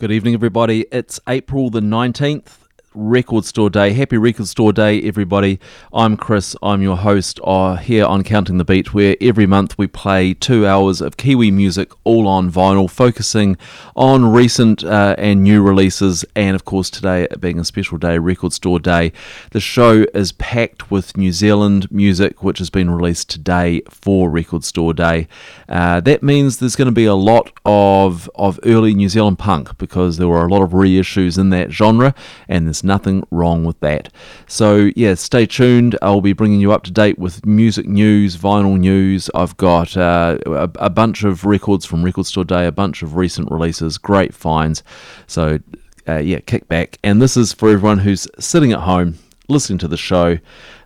Good evening, everybody. It's April the 19th. Record Store Day. Happy Record Store Day, everybody. I'm Chris. I'm your host uh, here on Counting the Beat, where every month we play two hours of Kiwi music all on vinyl, focusing on recent uh, and new releases. And of course, today being a special day, Record Store Day, the show is packed with New Zealand music, which has been released today for Record Store Day. Uh, that means there's going to be a lot of, of early New Zealand punk because there were a lot of reissues in that genre, and there's nothing wrong with that. So, yeah, stay tuned. I'll be bringing you up to date with music news, vinyl news. I've got uh, a, a bunch of records from Record Store Day, a bunch of recent releases, great finds. So, uh, yeah, kick back. And this is for everyone who's sitting at home listening to the show.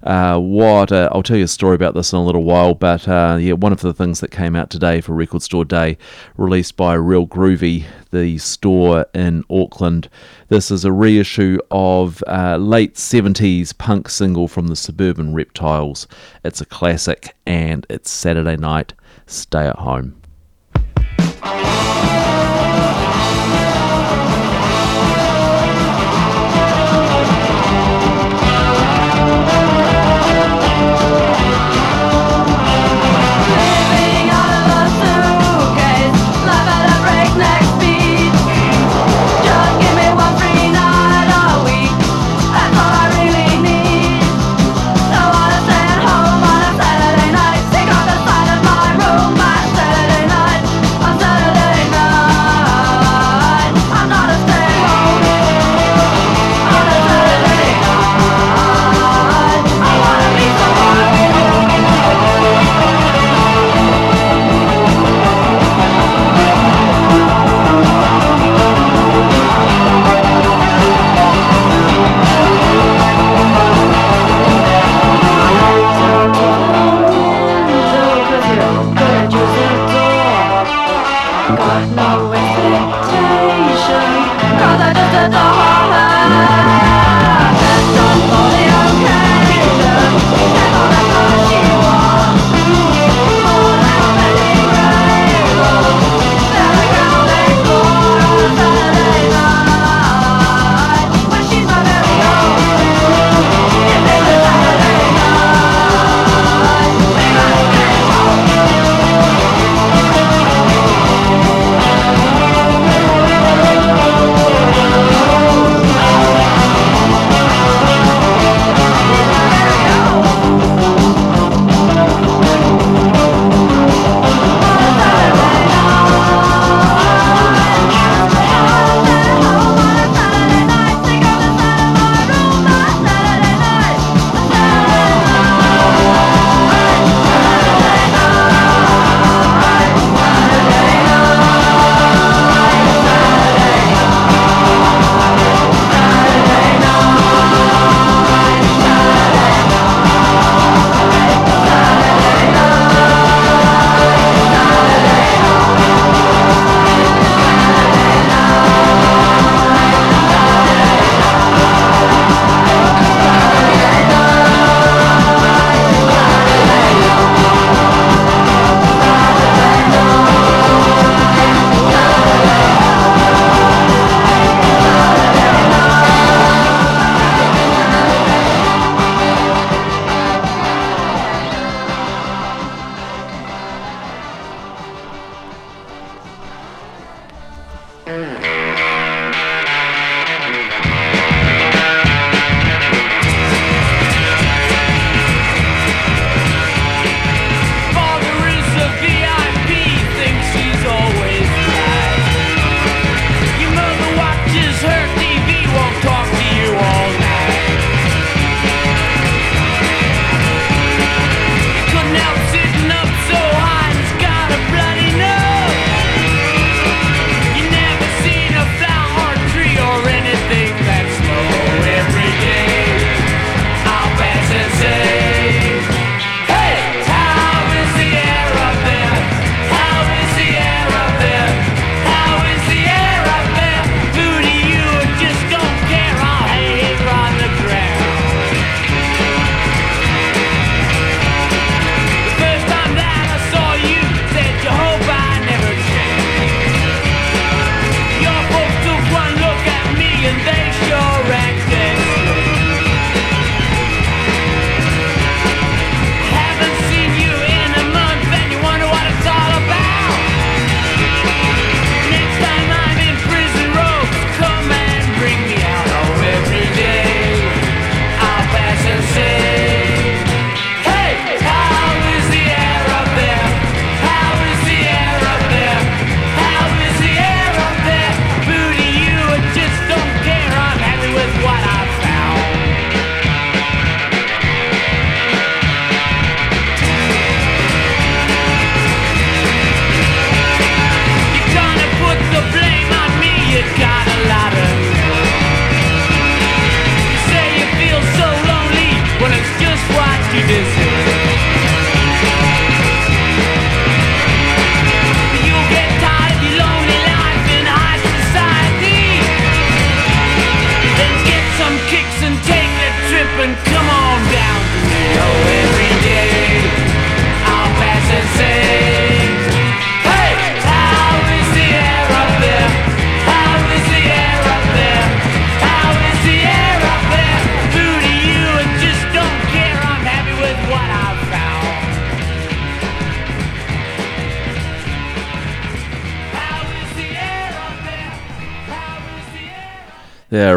Uh, what uh, I'll tell you a story about this in a little while, but uh, yeah, one of the things that came out today for Record Store Day, released by Real Groovy, the store in Auckland. This is a reissue of uh, late 70s punk single from the Suburban Reptiles. It's a classic, and it's Saturday night. Stay at home.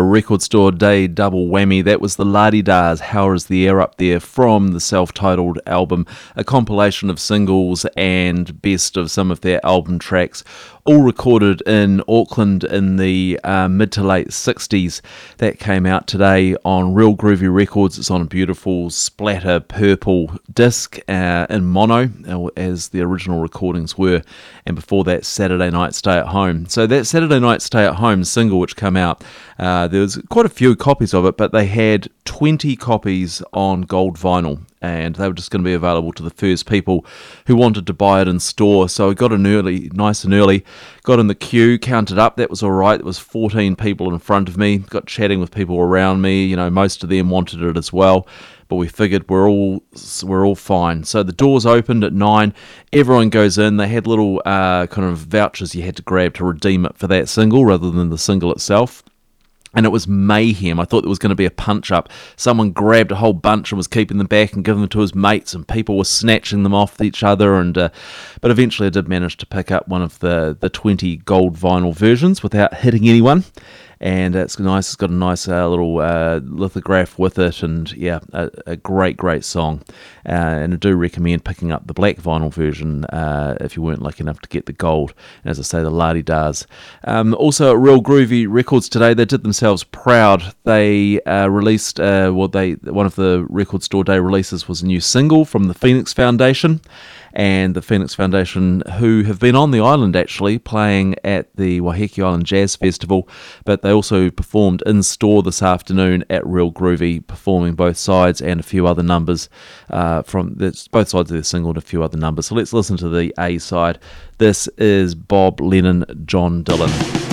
Record store day double whammy. That was the La-De-Das, How is the Air Up There from the self titled album, a compilation of singles and best of some of their album tracks all recorded in Auckland in the uh, mid to late 60s. That came out today on Real Groovy Records. It's on a beautiful splatter purple disc uh, in mono, uh, as the original recordings were. And before that, Saturday Night Stay at Home. So, that Saturday Night Stay at Home single, which came out, uh, there was quite a few copies of it, but they had 20 copies on gold vinyl and they were just going to be available to the first people who wanted to buy it in store. So I got in early, nice and early, got in the queue, counted up. That was all right. There was 14 people in front of me. Got chatting with people around me. You know, most of them wanted it as well. But we figured we're all we're all fine. So the doors opened at nine. Everyone goes in. They had little uh, kind of vouchers you had to grab to redeem it for that single rather than the single itself and it was mayhem. I thought there was going to be a punch up. Someone grabbed a whole bunch and was keeping them back and giving them to his mates, and people were snatching them off each other. And uh, but eventually, I did manage to pick up one of the the twenty gold vinyl versions without hitting anyone and it's nice. It's got a nice uh, little uh, lithograph with it, and yeah, a, a great, great song. Uh, and I do recommend picking up the black vinyl version uh, if you weren't lucky enough to get the gold. And as I say, the La-De-Das. Um, also, at Real Groovy Records today, they did themselves proud. They uh, released, uh, well, they one of the record store day releases was a new single from the Phoenix Foundation and the Phoenix Foundation, who have been on the island actually playing at the Waiheke Island Jazz Festival, but they also performed in store this afternoon at Real Groovy, performing both sides and a few other numbers uh, from both sides of their single and a few other numbers. So let's listen to the A side. This is Bob Lennon, John Dylan.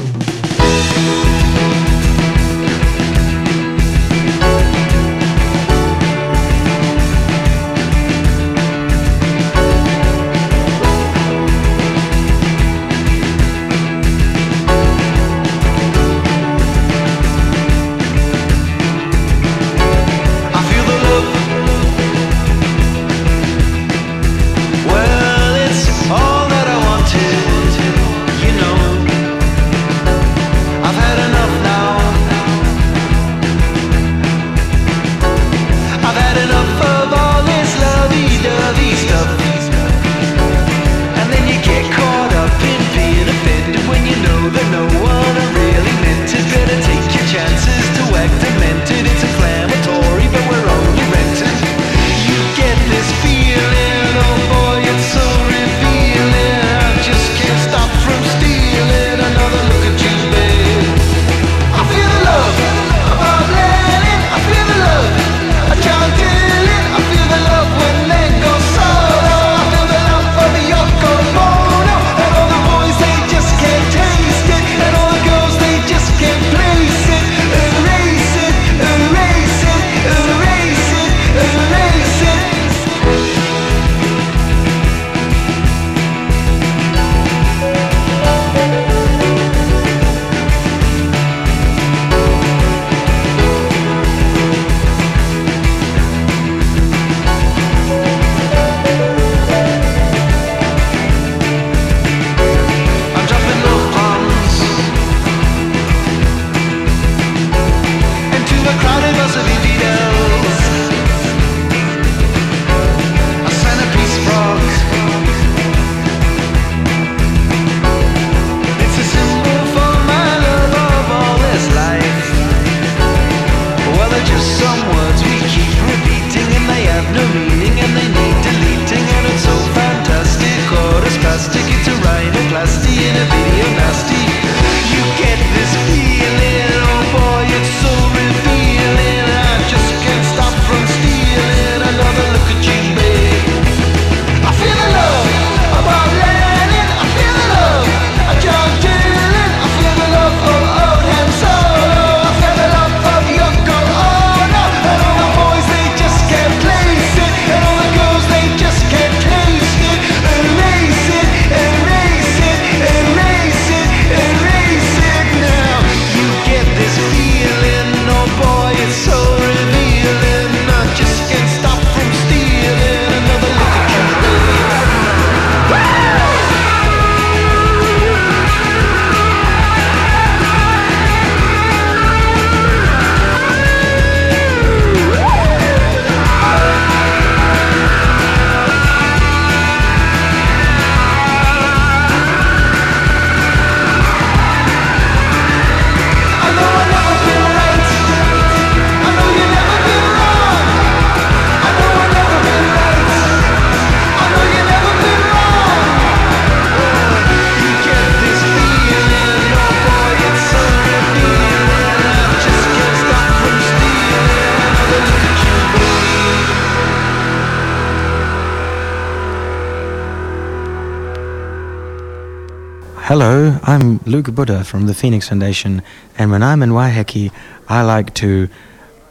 I'm Luke Buda from the Phoenix Foundation, and when I'm in Waiheke, I like to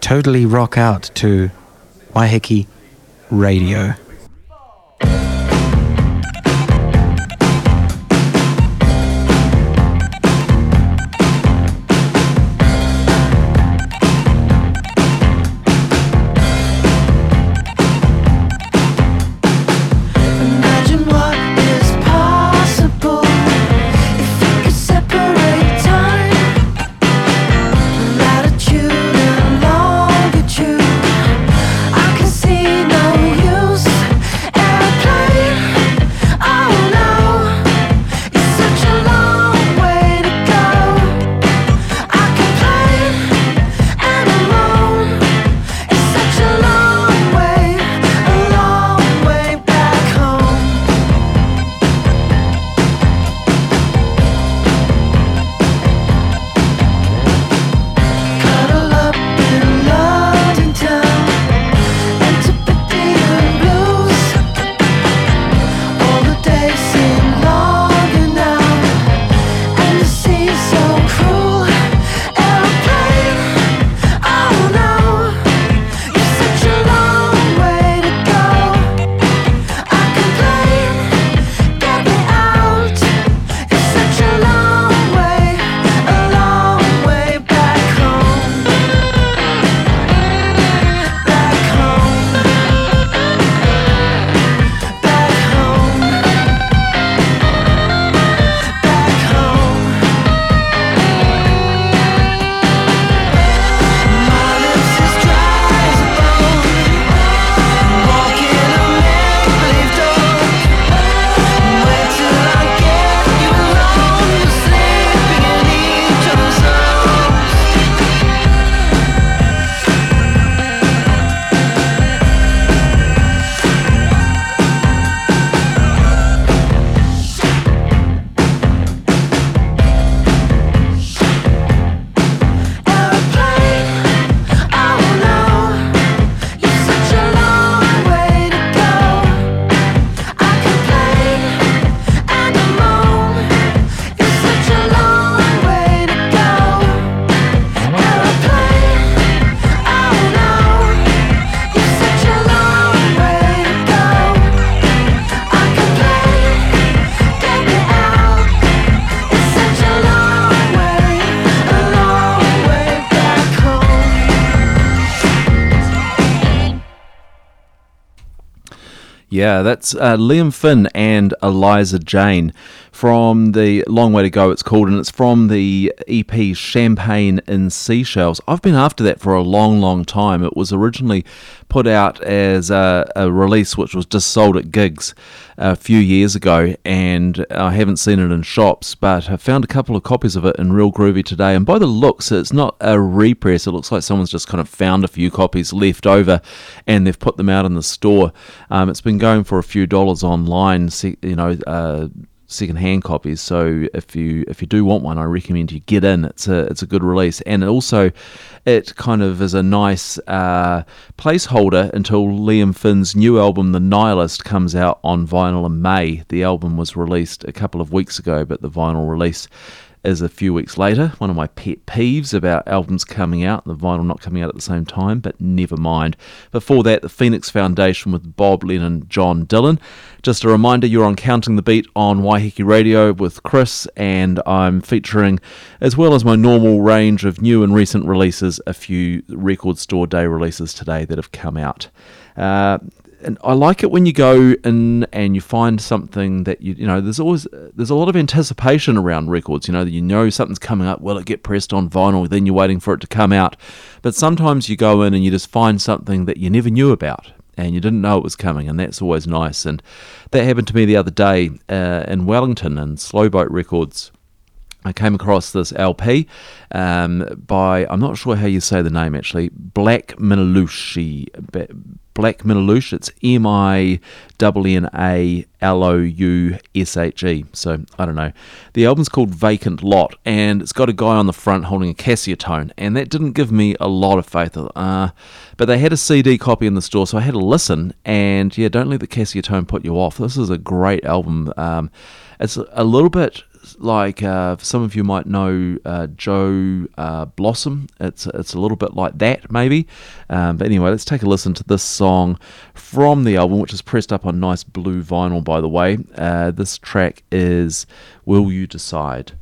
totally rock out to Waiheke radio. Yeah, that's uh, Liam Finn and Eliza Jane from the Long Way to Go, it's called, and it's from the EP Champagne in Seashells. I've been after that for a long, long time. It was originally put out as a, a release which was just sold at gigs a few years ago, and I haven't seen it in shops, but I found a couple of copies of it in Real Groovy today. And by the looks, it's not a repress, it looks like someone's just kind of found a few copies left over and they've put them out in the store. Um, it's been going for a few dollars online, you know. Uh, second-hand copies. So if you if you do want one, I recommend you get in. It's a it's a good release, and also it kind of is a nice uh, placeholder until Liam Finn's new album, The Nihilist, comes out on vinyl in May. The album was released a couple of weeks ago, but the vinyl release is a few weeks later. One of my pet peeves about albums coming out and the vinyl not coming out at the same time, but never mind. Before that, the Phoenix Foundation with Bob Lennon, and John Dylan. Just a reminder, you're on Counting the Beat on Waiheke Radio with Chris, and I'm featuring, as well as my normal range of new and recent releases, a few record store day releases today that have come out. Uh, and I like it when you go in and you find something that you you know there's always there's a lot of anticipation around records you know that you know something's coming up will it get pressed on vinyl then you're waiting for it to come out but sometimes you go in and you just find something that you never knew about and you didn't know it was coming and that's always nice and that happened to me the other day uh, in Wellington and Slowboat Records I came across this LP um, by, I'm not sure how you say the name actually, Black Minalushi. Black Minaloushe, it's M I N A L O U S H E. So I don't know. The album's called Vacant Lot, and it's got a guy on the front holding a Casiotone, and that didn't give me a lot of faith. Uh, but they had a CD copy in the store, so I had to listen, and yeah, don't let the Casiotone put you off. This is a great album. Um, it's a little bit like uh, some of you might know uh, Joe uh, Blossom. It's it's a little bit like that maybe. Um, but anyway, let's take a listen to this song from the album, which is pressed up on nice blue vinyl, by the way. Uh, this track is "Will You Decide."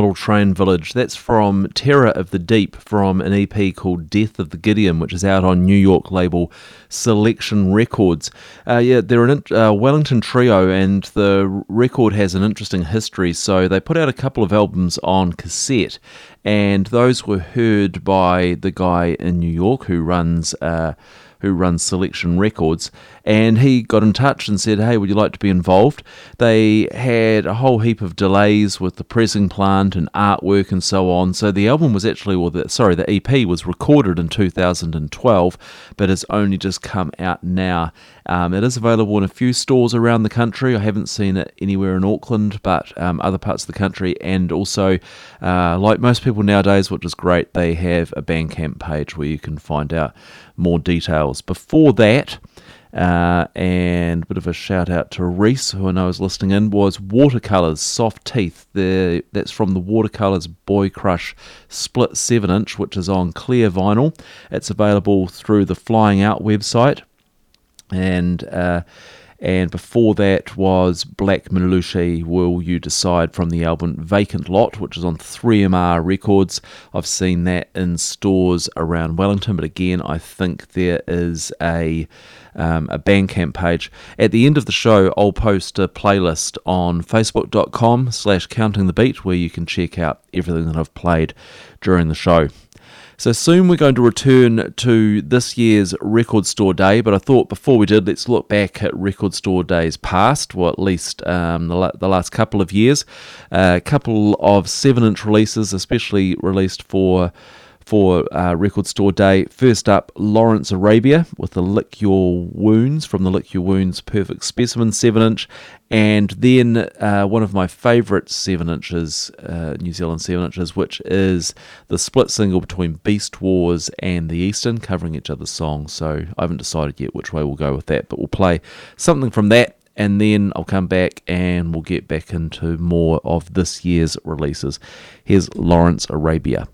Model Train Village. That's from Terror of the Deep from an EP called Death of the Gideon, which is out on New York label Selection Records. Uh, yeah, they're a uh, Wellington trio, and the record has an interesting history. So they put out a couple of albums on cassette, and those were heard by the guy in New York who runs. Uh, who runs Selection Records, and he got in touch and said, Hey, would you like to be involved? They had a whole heap of delays with the pressing plant and artwork and so on. So the album was actually, well, the, sorry, the EP was recorded in 2012, but has only just come out now. Um, it is available in a few stores around the country. I haven't seen it anywhere in Auckland, but um, other parts of the country. And also, uh, like most people nowadays, which is great, they have a Bandcamp page where you can find out more details. Before that, uh, and a bit of a shout out to Reese, who I know is listening in, was Watercolors Soft Teeth. The, that's from the Watercolors Boy Crush Split 7 inch, which is on clear vinyl. It's available through the Flying Out website. And. Uh, and before that was Black Minaloushe Will You Decide from the album Vacant Lot, which is on 3MR Records. I've seen that in stores around Wellington, but again, I think there is a um, a Bandcamp page. At the end of the show, I'll post a playlist on facebook.com slash counting the beat where you can check out everything that I've played during the show. So soon we're going to return to this year's Record Store Day, but I thought before we did, let's look back at Record Store Days past, or at least um, the, la- the, last couple of years. Uh, a couple of 7 inch releases, especially released for for uh, Record Store Day. First up, Lawrence Arabia with the Lick Your Wounds from the Lick Your Wounds Perfect Specimen 7 inch. And then uh, one of my favourite 7 inches, uh, New Zealand 7 inches, which is the split single between Beast Wars and The Eastern, covering each other's songs. So I haven't decided yet which way we'll go with that, but we'll play something from that and then I'll come back and we'll get back into more of this year's releases. Here's Lawrence Arabia.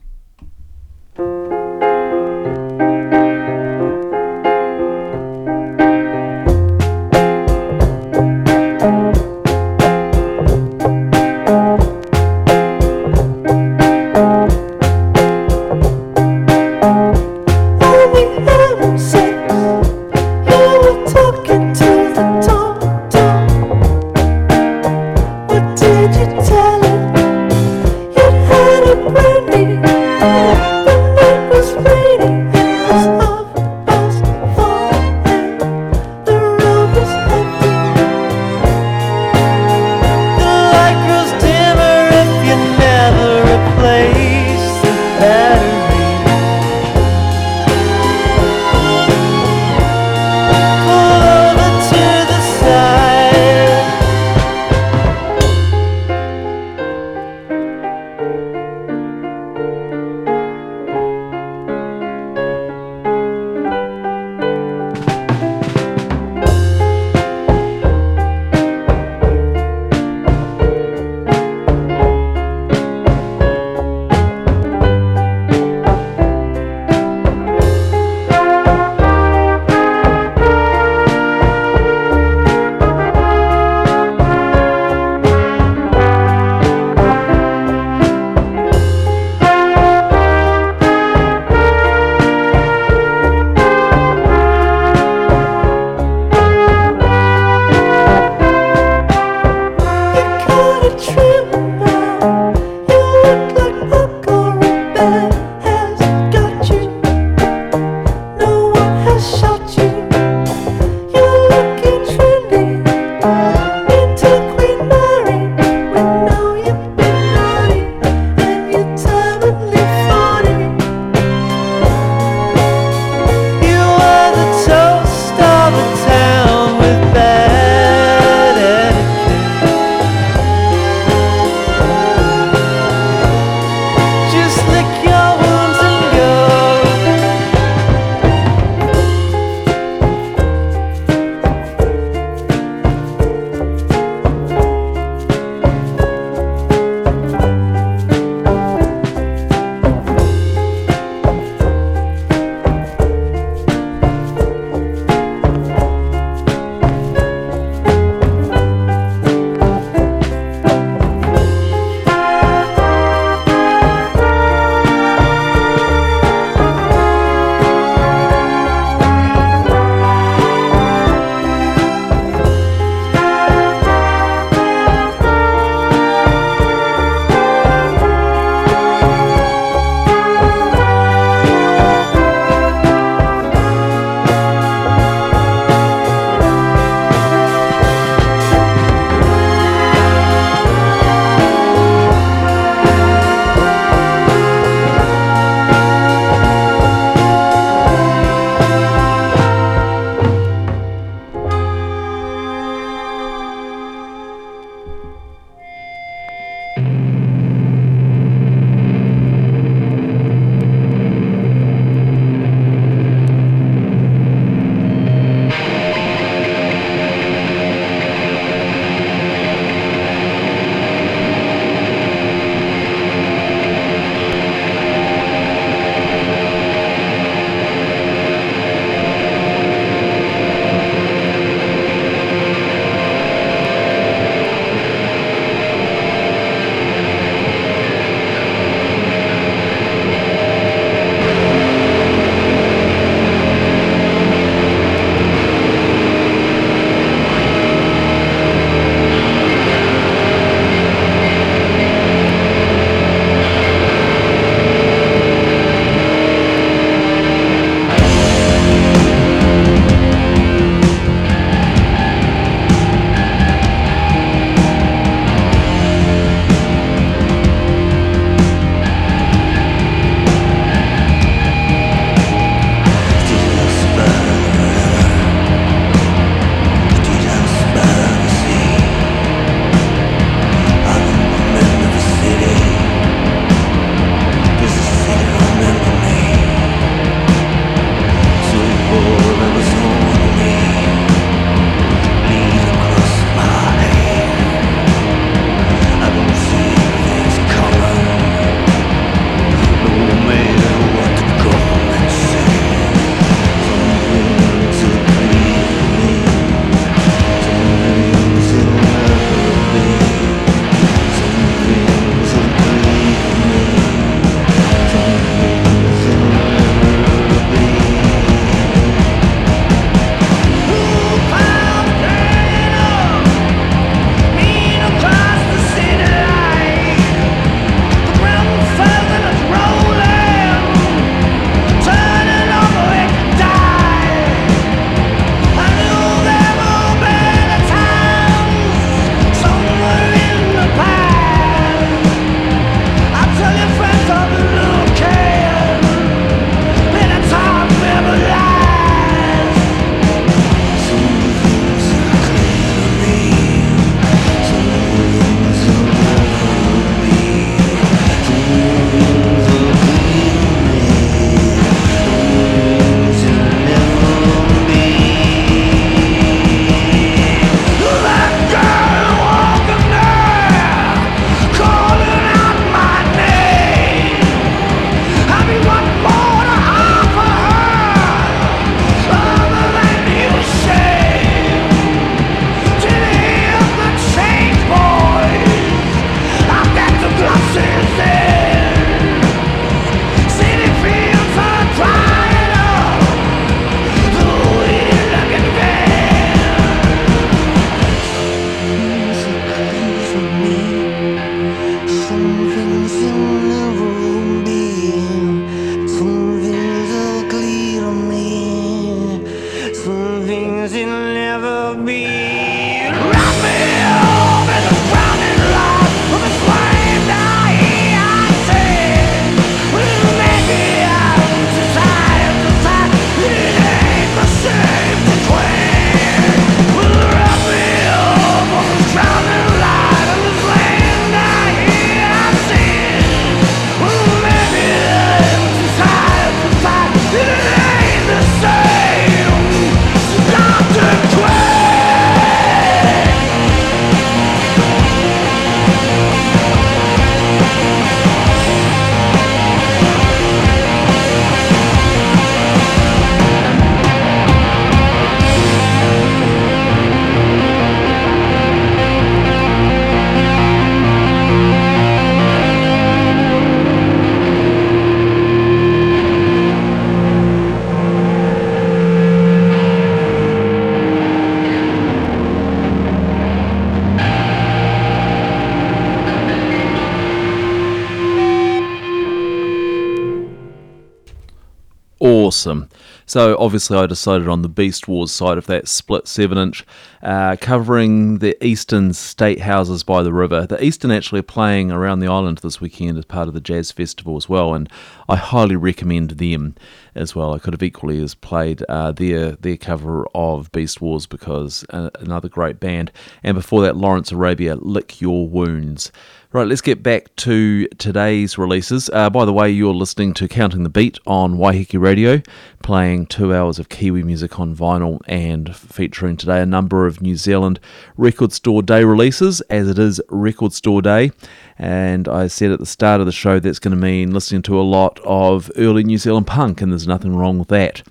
So obviously, I decided on the Beast Wars side of that split seven inch, uh, covering the Eastern State Houses by the river. The Eastern actually are playing around the island this weekend as part of the Jazz Festival as well, and I highly recommend them as well. I could have equally as played uh, their their cover of Beast Wars because uh, another great band. And before that, Lawrence Arabia, Lick Your Wounds. Right, let's get back to today's releases. Uh, by the way, you're listening to Counting the Beat on Waiheke Radio, playing two hours of Kiwi music on vinyl and featuring today a number of New Zealand Record Store Day releases, as it is Record Store Day. And I said at the start of the show that's going to mean listening to a lot of early New Zealand punk, and there's nothing wrong with that.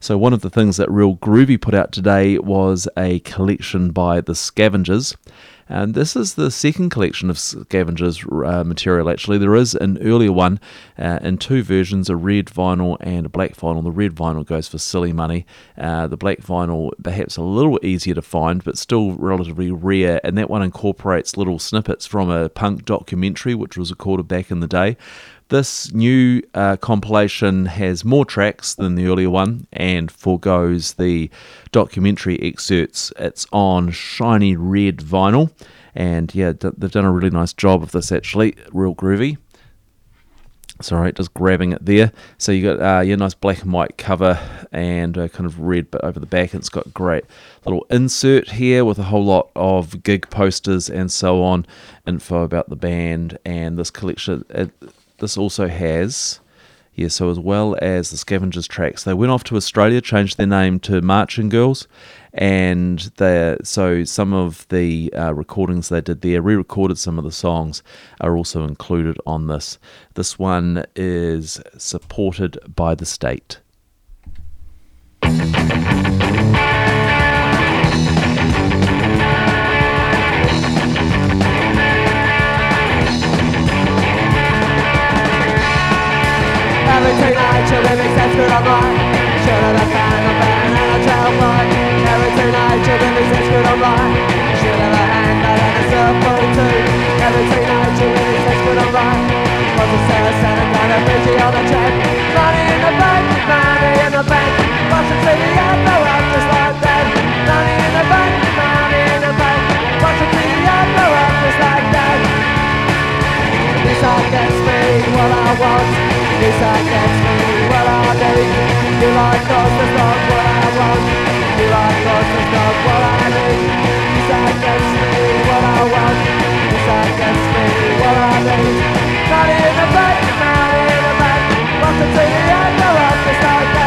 So, one of the things that Real Groovy put out today was a collection by the Scavengers. And this is the second collection of Scavengers uh, material, actually. There is an earlier one uh, in two versions a red vinyl and a black vinyl. The red vinyl goes for silly money. Uh, the black vinyl, perhaps a little easier to find, but still relatively rare. And that one incorporates little snippets from a punk documentary, which was recorded back in the day. This new uh, compilation has more tracks than the earlier one and foregoes the documentary excerpts. It's on shiny red vinyl, and yeah, they've done a really nice job of this actually, real groovy. Sorry, just grabbing it there. So you got uh, your nice black and white cover and kind of red bit over the back. It's got great little insert here with a whole lot of gig posters and so on, info about the band and this collection. It, this also has, yeah, so as well as the Scavengers tracks, they went off to Australia, changed their name to Marching Girls, and they so some of the uh, recordings they did there, re-recorded some of the songs, are also included on this. This one is supported by the state. Every tonight you live sense good on mine Should have found a band and a boy Every tonight you live sense good on mine Should have a handbag and a surfboard too Every tonight you live sense good on mine Was a sales and a kind on the track Money in the bank, money in the bank Watching TV and no that Money in the bank, This all gets me what I want. This I gets me what I need. You like us, that's not what I want. You like us, that's what I need. This I gets me what I want. This I gets me what I need. Not in the bank, not in the bank Welcome to the end, start that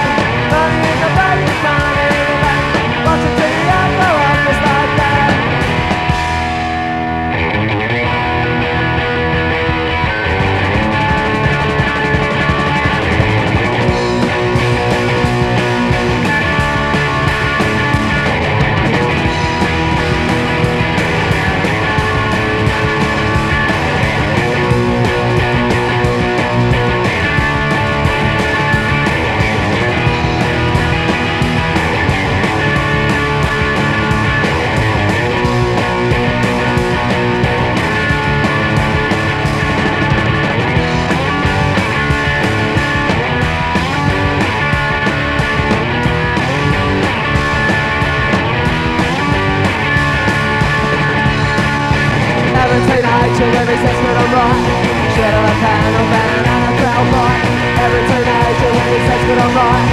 to the recess that I'm right Shadow a panel and a crowd fight Every teenage to the I'm right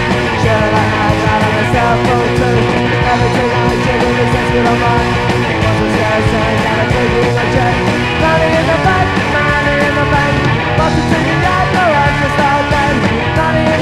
Shadow of hand out of the cell phone too Every teenage I'm right What's the zero saying a I'm a check Money in the bank, money in the bank. What's the thing no one's just all Money in the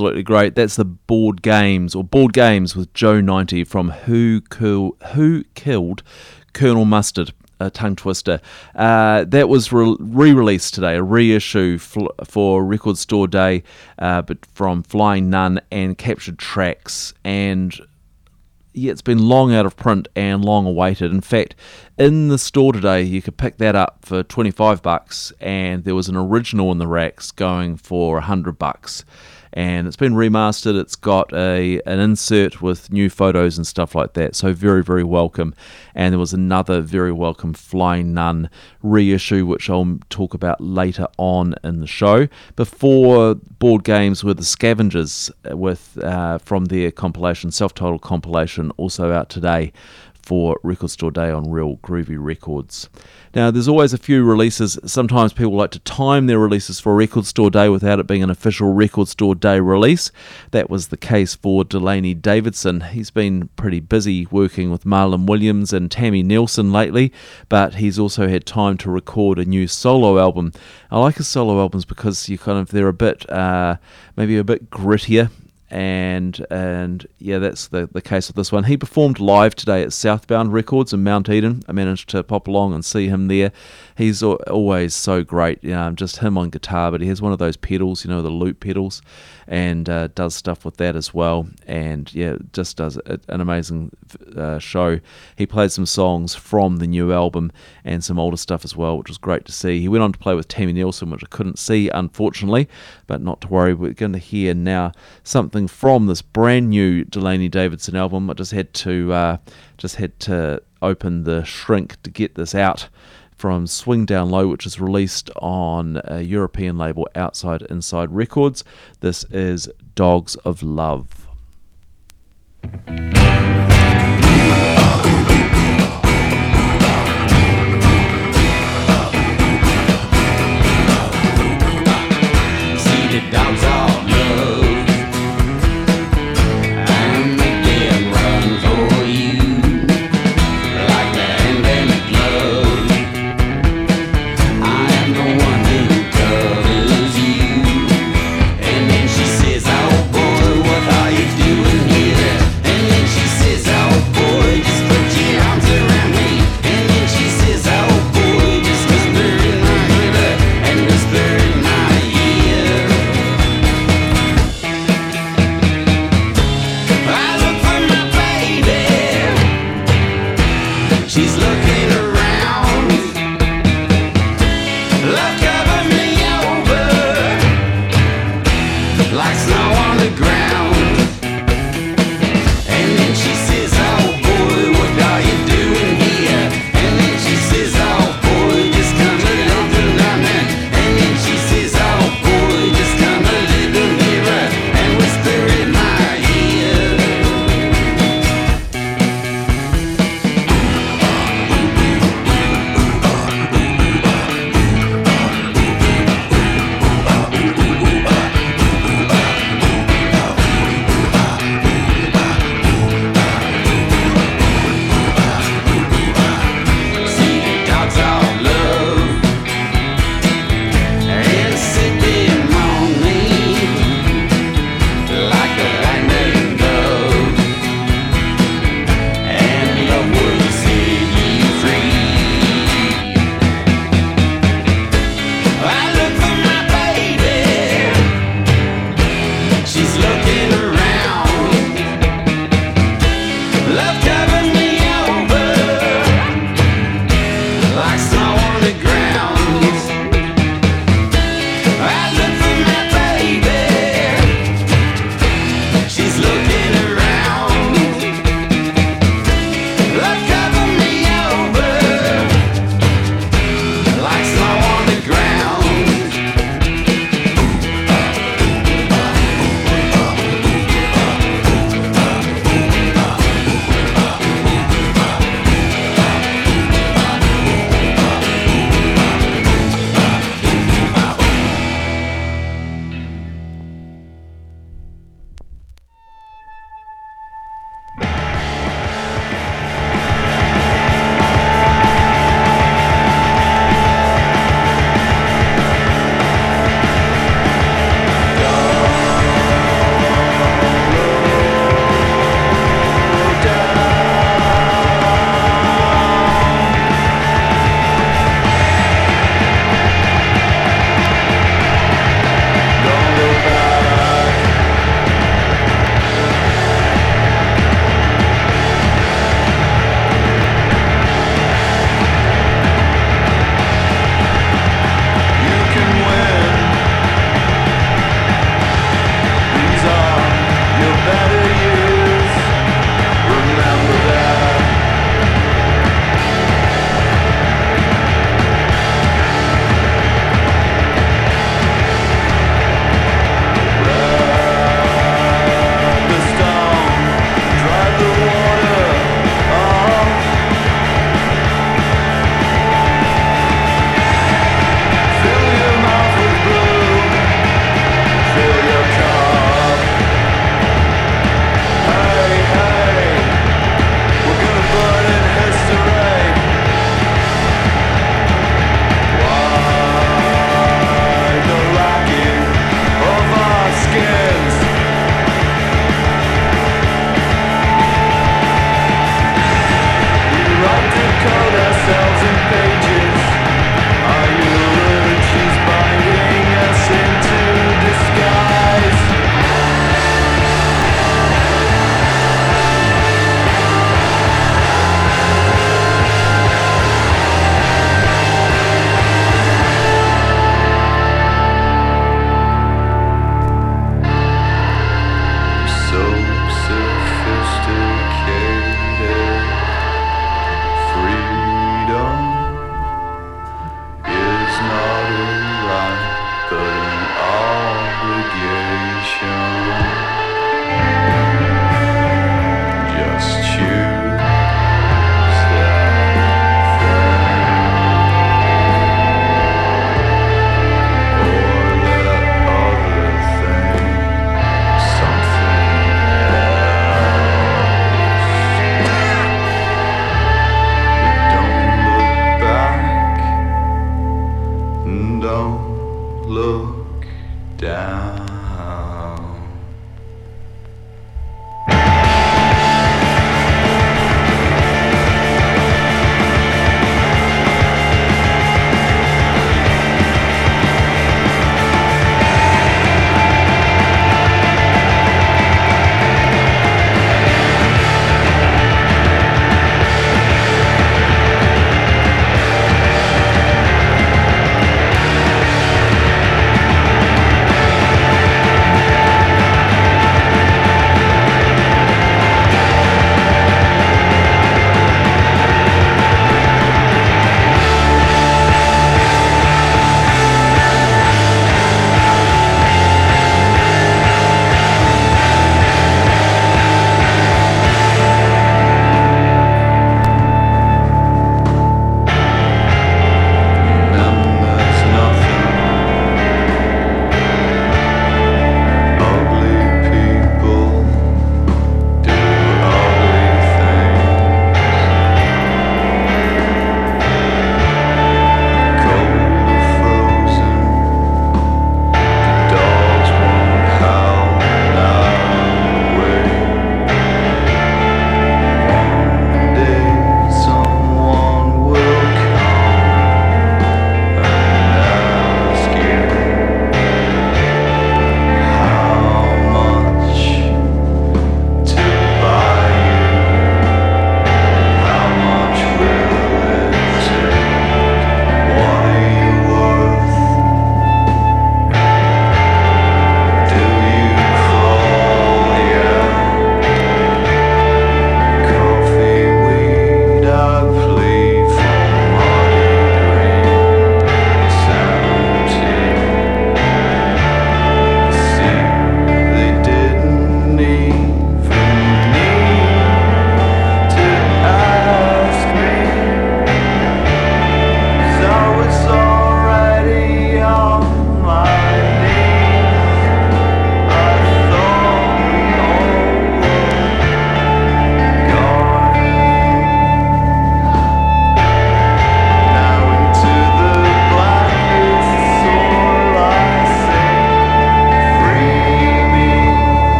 Absolutely great. That's the Bored Games or Bored Games with Joe 90 from Who Kill, Who Killed Colonel Mustard. A tongue twister. Uh, that was re released today, a reissue fl- for Record Store Day, uh, but from Flying Nun and Captured Tracks. And yeah, it's been long out of print and long awaited. In fact, in the store today, you could pick that up for 25 bucks, and there was an original in the racks going for 100 bucks. And it's been remastered. It's got a an insert with new photos and stuff like that. So very very welcome. And there was another very welcome Flying Nun reissue, which I'll talk about later on in the show. Before Bored Games were the Scavengers with uh, from their compilation, self-titled compilation, also out today for Record Store Day on Real Groovy Records. Now, there's always a few releases. Sometimes people like to time their releases for Record Store Day without it being an official Record Store Day release. That was the case for Delaney Davidson. He's been pretty busy working with Marlon Williams and Tami Neilson lately, but he's also had time to record a new solo album. I like his solo albums because you kind of they're a bit uh, maybe a bit grittier and and yeah, that's the, the case with this one. He performed live today at Southbound Records in Mount Eden. I managed to pop along and see him there. He's always so great. Just him on guitar, but he has one of those pedals, you know, the loop pedals, and uh, does stuff with that as well. And yeah, just does an amazing uh, show. He played some songs from the new album and some older stuff as well, which was great to see. He went on to play with Tami Neilson, which I couldn't see unfortunately, but not to worry. We're going to hear now something from this brand new Delaney Davidson album. I just had to uh, just had to open the shrink to get this out from Swim Down Low, which is released on a European label Outside Inside Records. This is Dogs of Love.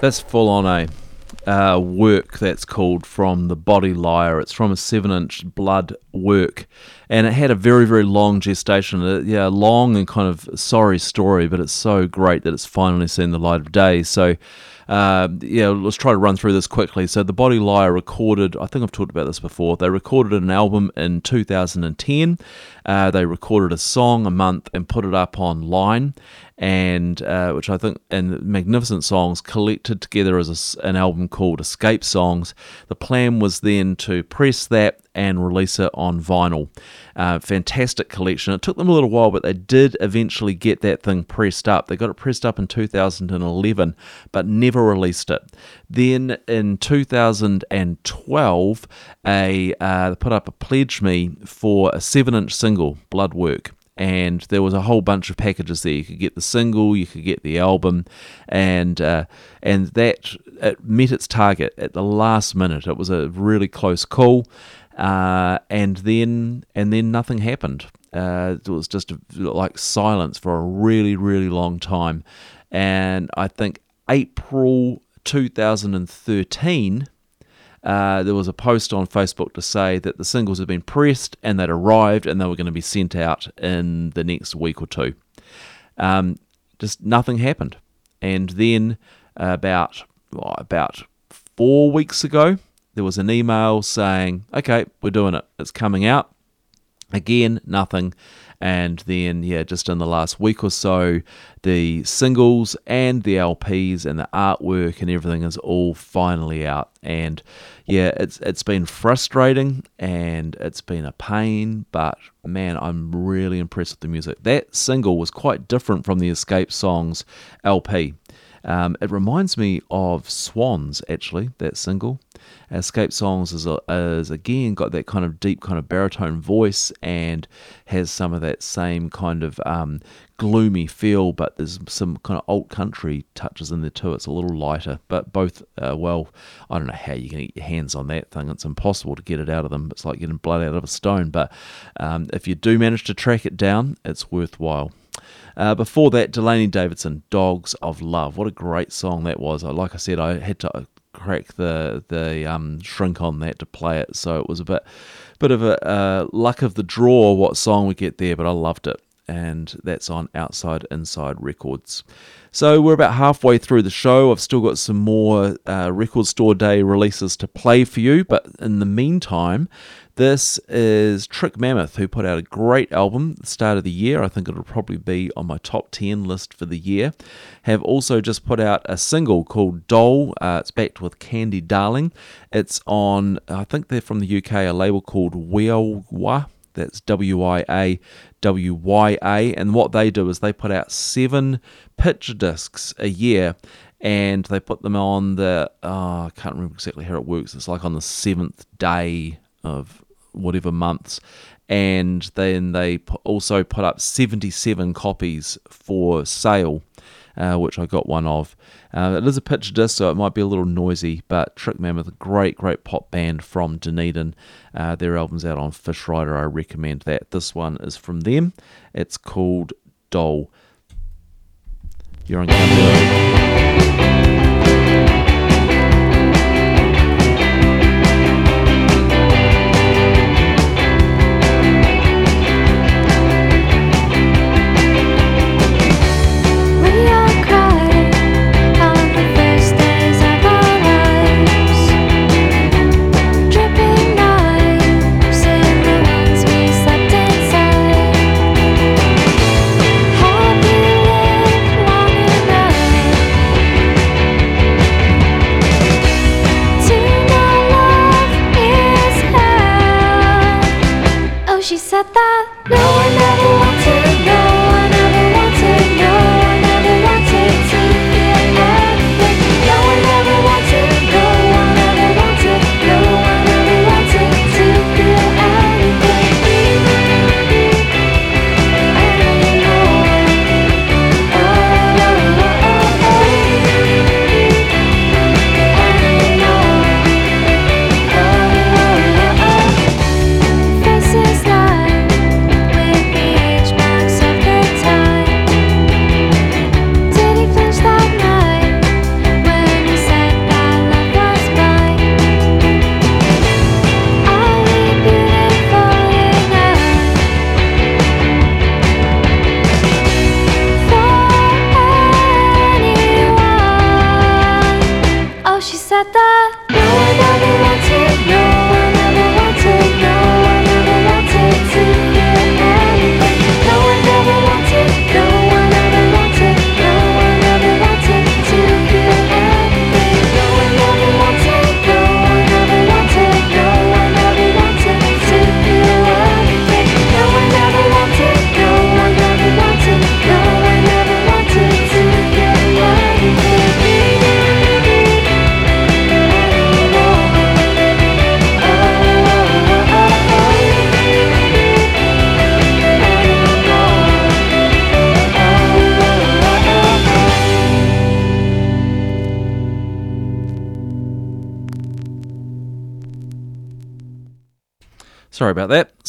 That's full on a uh, work that's called From the Body Liar. It's from a seven inch blood work. And it had a very, very long gestation. Uh, yeah, long and kind of sorry story, but it's so great that it's finally seen the light of day. So, uh, yeah, let's try to run through this quickly. So, The Body Liar recorded, I think I've talked about this before, they recorded an album in 2010. Uh, they recorded a song a month and put it up online and uh, which I think and magnificent songs collected together as a an album called Escape Songs. The plan was then to press that and release it on vinyl. Uh, fantastic collection. It took them a little while, but they did eventually get that thing pressed up. They got it pressed up in 2011, but never released it. Then in 2012, a uh, they put up a pledge me for a seven-inch single, Bloodwork and there was a whole bunch of packages there. You could get the single, you could get the album, and uh, and that it met its target at the last minute. It was a really close call, uh, and then and then nothing happened. Uh, it was just like silence for a really really long time, and I think April 2013 uh, there was a post on Facebook to say that the singles had been pressed and they'd arrived and they were going to be sent out in the next week or two. Um, just nothing happened. And then about well, about four weeks ago, there was an email saying, "Okay, we're doing it. It's coming out." Again, nothing. And then, yeah, just in the last week or so, the singles and the LPs and the artwork and everything is all finally out. And yeah, it's it's been frustrating and it's been a pain, but man, I'm really impressed with the music. That single was quite different from the Escape Songs LP. Um, it reminds me of Swans, actually, that single. Escape Songs is, is again got that kind of deep, kind of baritone voice and has some of that same kind of um, gloomy feel, but there's some kind of alt country touches in there too. It's a little lighter, but both, uh, well, I don't know how you can get your hands on that thing. It's impossible to get it out of them. It's like getting blood out of a stone. But um, if you do manage to track it down, it's worthwhile. Uh, before that, Delaney Davidson, "Dogs of Love." What a great song that was! Like I said, I had to crack the the um, shrink on that to play it, so it was a bit bit of a uh, luck of the draw what song we get there, but I loved it, and that's on Outside Inside Records. So we're about halfway through the show. I've still got some more uh, Record Store Day releases to play for you, but in the meantime, this is Trick Mammoth, who put out a great album at the start of the year. I think it'll probably be on my top 10 list for the year. Have also just put out a single called Doll. Uh, it's backed with Candy Darling. It's on, I think they're from the UK, a label called Wiawa. That's W I A W Y A. And what they do is they put out seven picture discs a year and they put them on the, oh, I can't remember exactly how it works. It's like on the seventh day of whatever months, and then they also put up 77 copies for sale, uh, which I got one of. Uh, it is a picture disc, so it might be a little noisy, but Trick Mammoth, great, great pop band from Dunedin. Uh, their album's out on Fishrider. I recommend that. This one is from them. It's called Doll. You're on Countdown.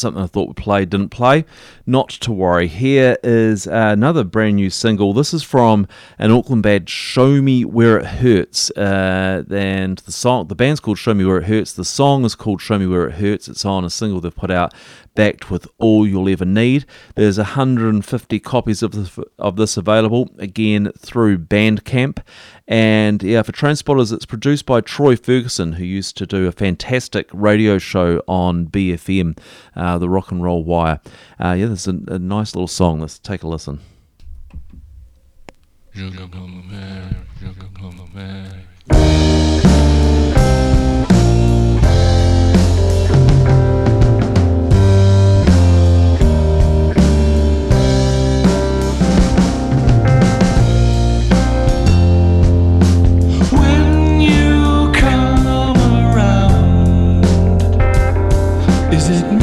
Something I thought would play didn't play. Not to worry. Here is another brand new single. This is from an Auckland band, Show Me Where It Hurts. Uh, and the song, the band's called Show Me Where It Hurts. The song is called Show Me Where It Hurts. It's on a single they've put out backed with all you'll ever need. There's 150 copies of this, of this available again through Bandcamp. And yeah, for Transporters, it's produced by Troy Ferguson, who used to do a fantastic radio show on BFM, uh, the Rock and Roll Wire. Uh, yeah, there's a, a nice little song. Let's take a listen. When is it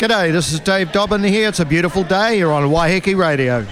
G'day, this is Dave Dobbyn here. It's a beautiful day. You're on Waiheke Radio.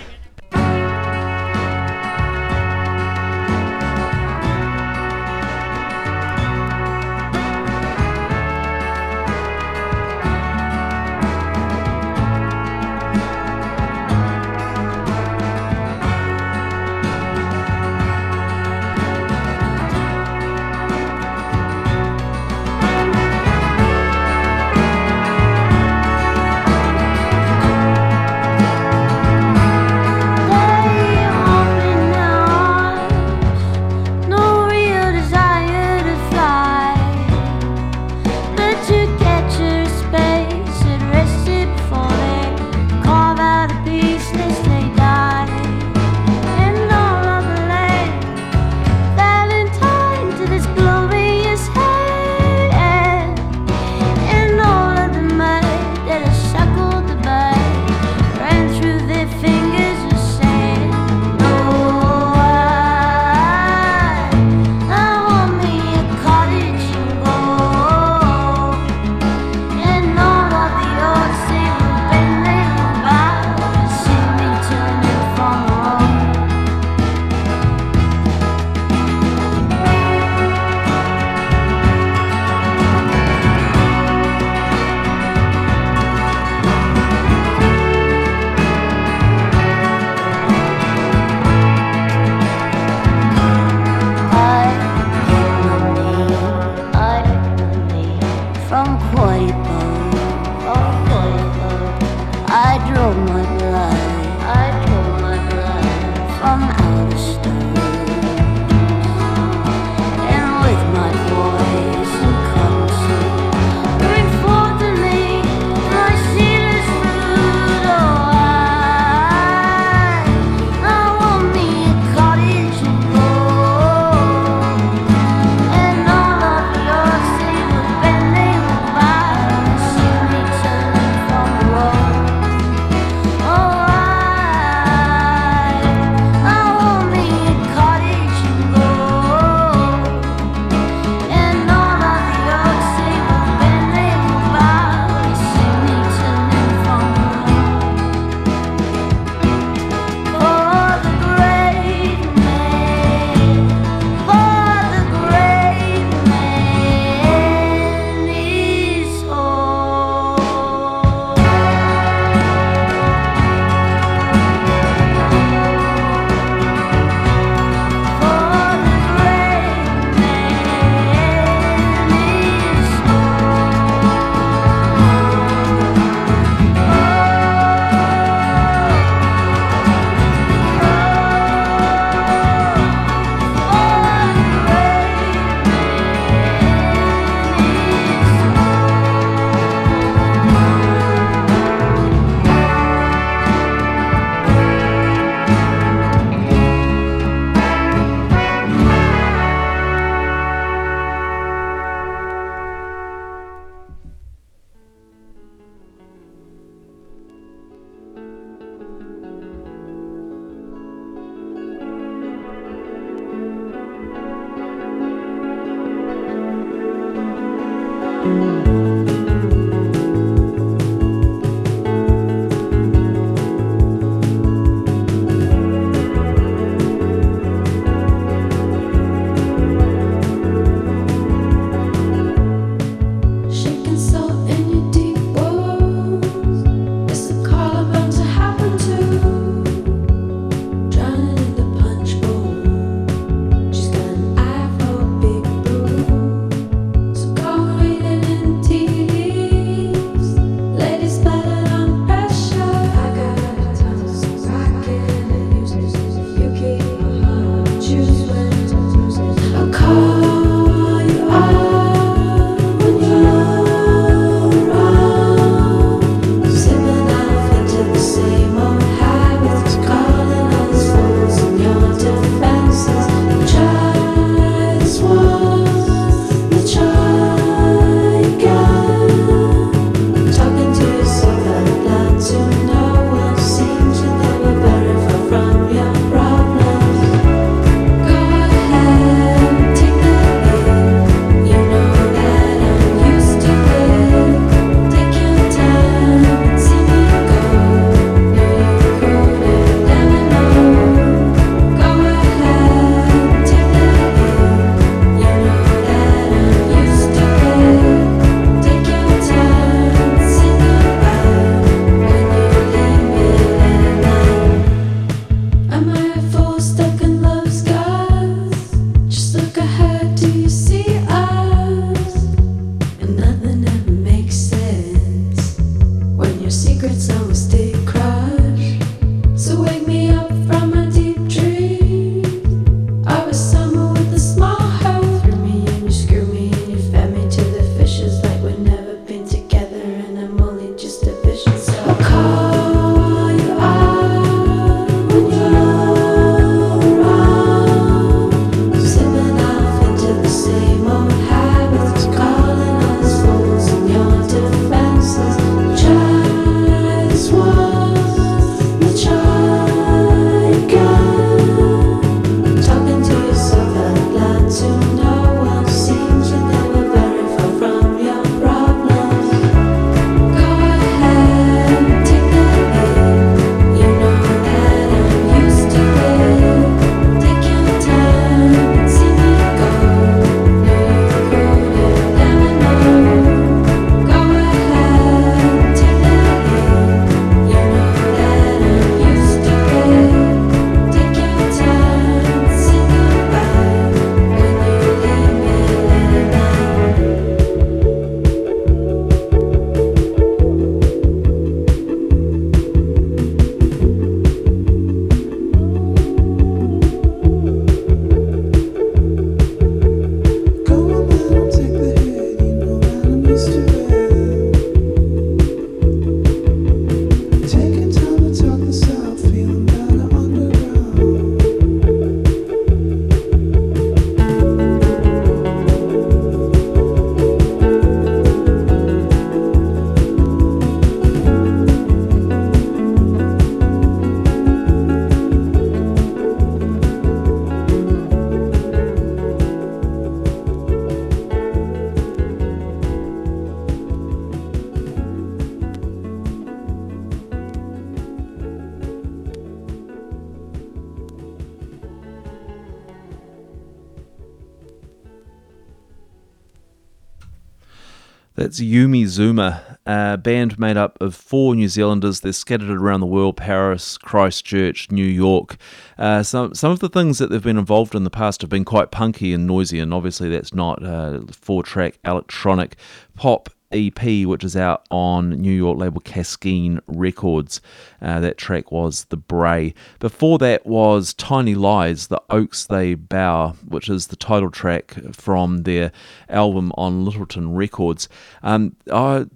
That's Yumi Zouma, a band made up of four New Zealanders. They're scattered around the world Paris, Christchurch, New York. Uh, some, some of the things that they've been involved in the past have been quite punky and noisy, and obviously that's not a four track electronic pop EP, which is out on New York label Cascine Records. Uh, that track was The Brae. Before that was Tiny Lies, The Oaks They Bow, which is the title track from their album on Littleton Records. Um, I,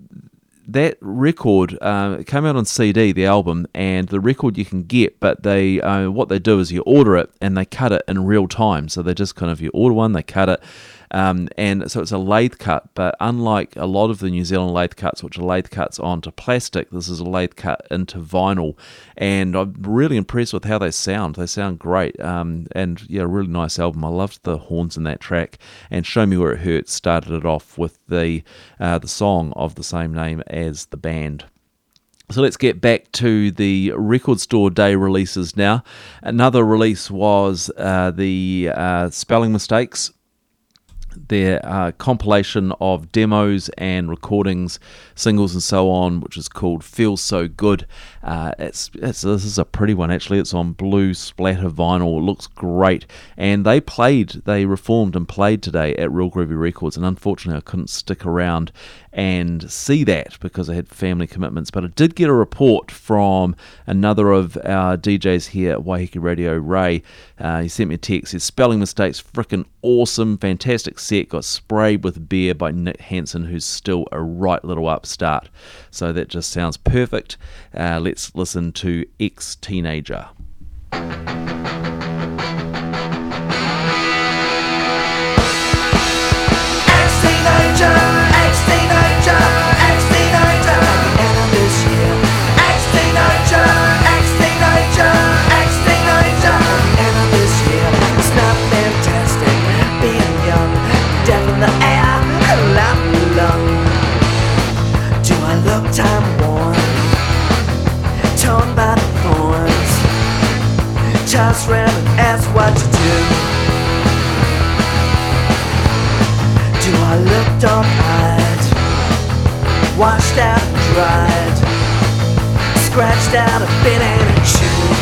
that record uh, came out on CD, the album, and the record you can get, but they uh, what they do is you order it and they cut it in real time. So they just kind of you order one, they cut it, um, and so it's a lathe cut. But unlike a lot of the New Zealand lathe cuts, which are lathe cuts onto plastic, this is a lathe cut into vinyl, and I'm really impressed with how they sound. They sound great, um, and yeah, really nice album. I loved the horns in that track, and Show Me Where It Hurts started it off with the uh, the song of the same name as the band. So let's get back to the record store day releases now. Another release was uh, the uh, spelling mistakes their uh, compilation of demos and recordings, singles, and so on, which is called "Feels So Good." Uh, it's, it's this is a pretty one actually. It's on blue splatter vinyl. It looks great, and they played, they reformed and played today at Real Groovy Records. And unfortunately, I couldn't stick around and see that because I had family commitments. But I did get a report from another of our DJs here at Waiheke Radio, Ray. Uh, he sent me a text. His spelling mistakes, freaking awesome, fantastic set. Got sprayed with beer by Nick Hansen, who's still a right little upstart. So that just sounds perfect. Uh, let's listen to Ex Teenager. I dark-eyed? Washed out and dried Scratched out a bit and chewed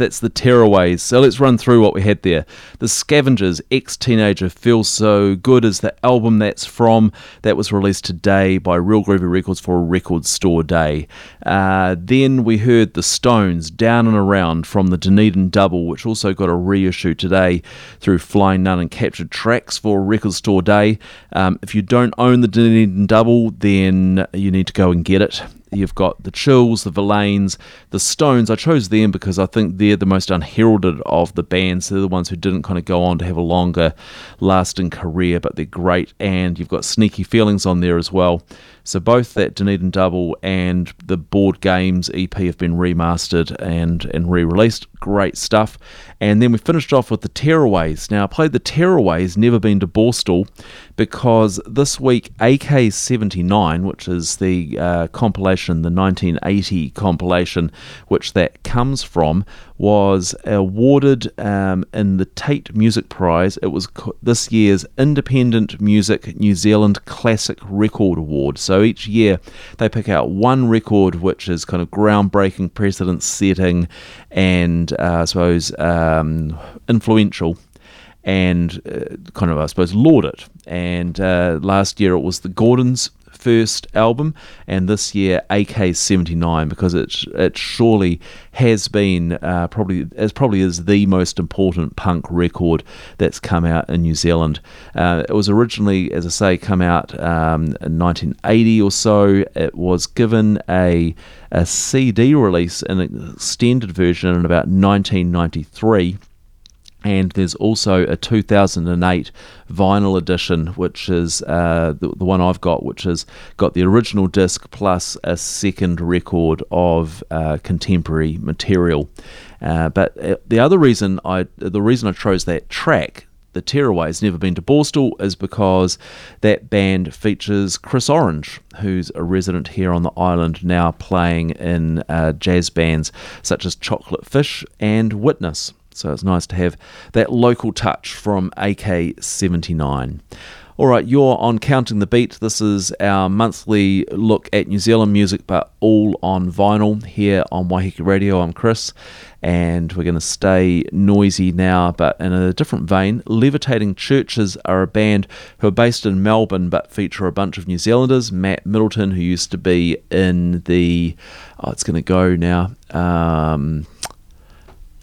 that's the Tearaways. So let's run through what we had there. The Scavengers, Ex Teenager Feels So Good is the album that's from. That was released today by Real Groovy Records for a record store day. Uh, then we heard The Stones, Down and Around from the Dunedin Double, which also got a reissue today through Flying Nun and Captured Tracks for record store day. Um, if you don't own the Dunedin Double, then you need to go and get it. You've got the Chills, the Verlaines, the Stones. I chose them because I think they're the most unheralded of the bands. They're the ones who didn't kind of go on to have a longer lasting career, but they're great. And you've got Sneaky Feelings on there as well. So both that Dunedin Double and the Bored Games EP have been remastered and, and re-released. Great stuff. And then we finished off with the Tearaways. Now I played the Tearaways, never been to Borstal, because this week AK79, which is the uh, compilation, the 1980 compilation, which that comes from, was awarded um, in the Taite Music Prize. It was co- this year's Independent Music New Zealand Classic Record Award. So each year they pick out one record which is kind of groundbreaking, precedent setting, and uh, I suppose um, influential. And uh, kind of, I suppose, laud it. And uh, last year it was the Gordons first album, and this year AK79 because it it surely has been uh, probably as probably is the most important punk record that's come out in New Zealand. Uh, it was originally, as I say, come out um, in 1980 or so. It was given a a CD release, an extended version, in about 1993 and there's also a 2008 vinyl edition, which is uh, the, the one I've got, which has got the original disc plus a second record of uh, contemporary material. Uh, but uh, the other reason I, the reason I chose that track. The Tearaways Never Been to Borstal is because that band features Chris Orange, who's a resident here on the island now playing in uh, jazz bands such as Chocolate Fish and Witness. So it's nice to have that local touch from AK79. All right, you're on Counting the Beat. This is our monthly look at New Zealand music, but all on vinyl here on Waiheke Radio. I'm Chris, and we're going to stay noisy now, but in a different vein. Levitating Churches are a band who are based in Melbourne, but feature a bunch of New Zealanders. Matt Middleton, who used to be in the, oh, it's going to go now. Um,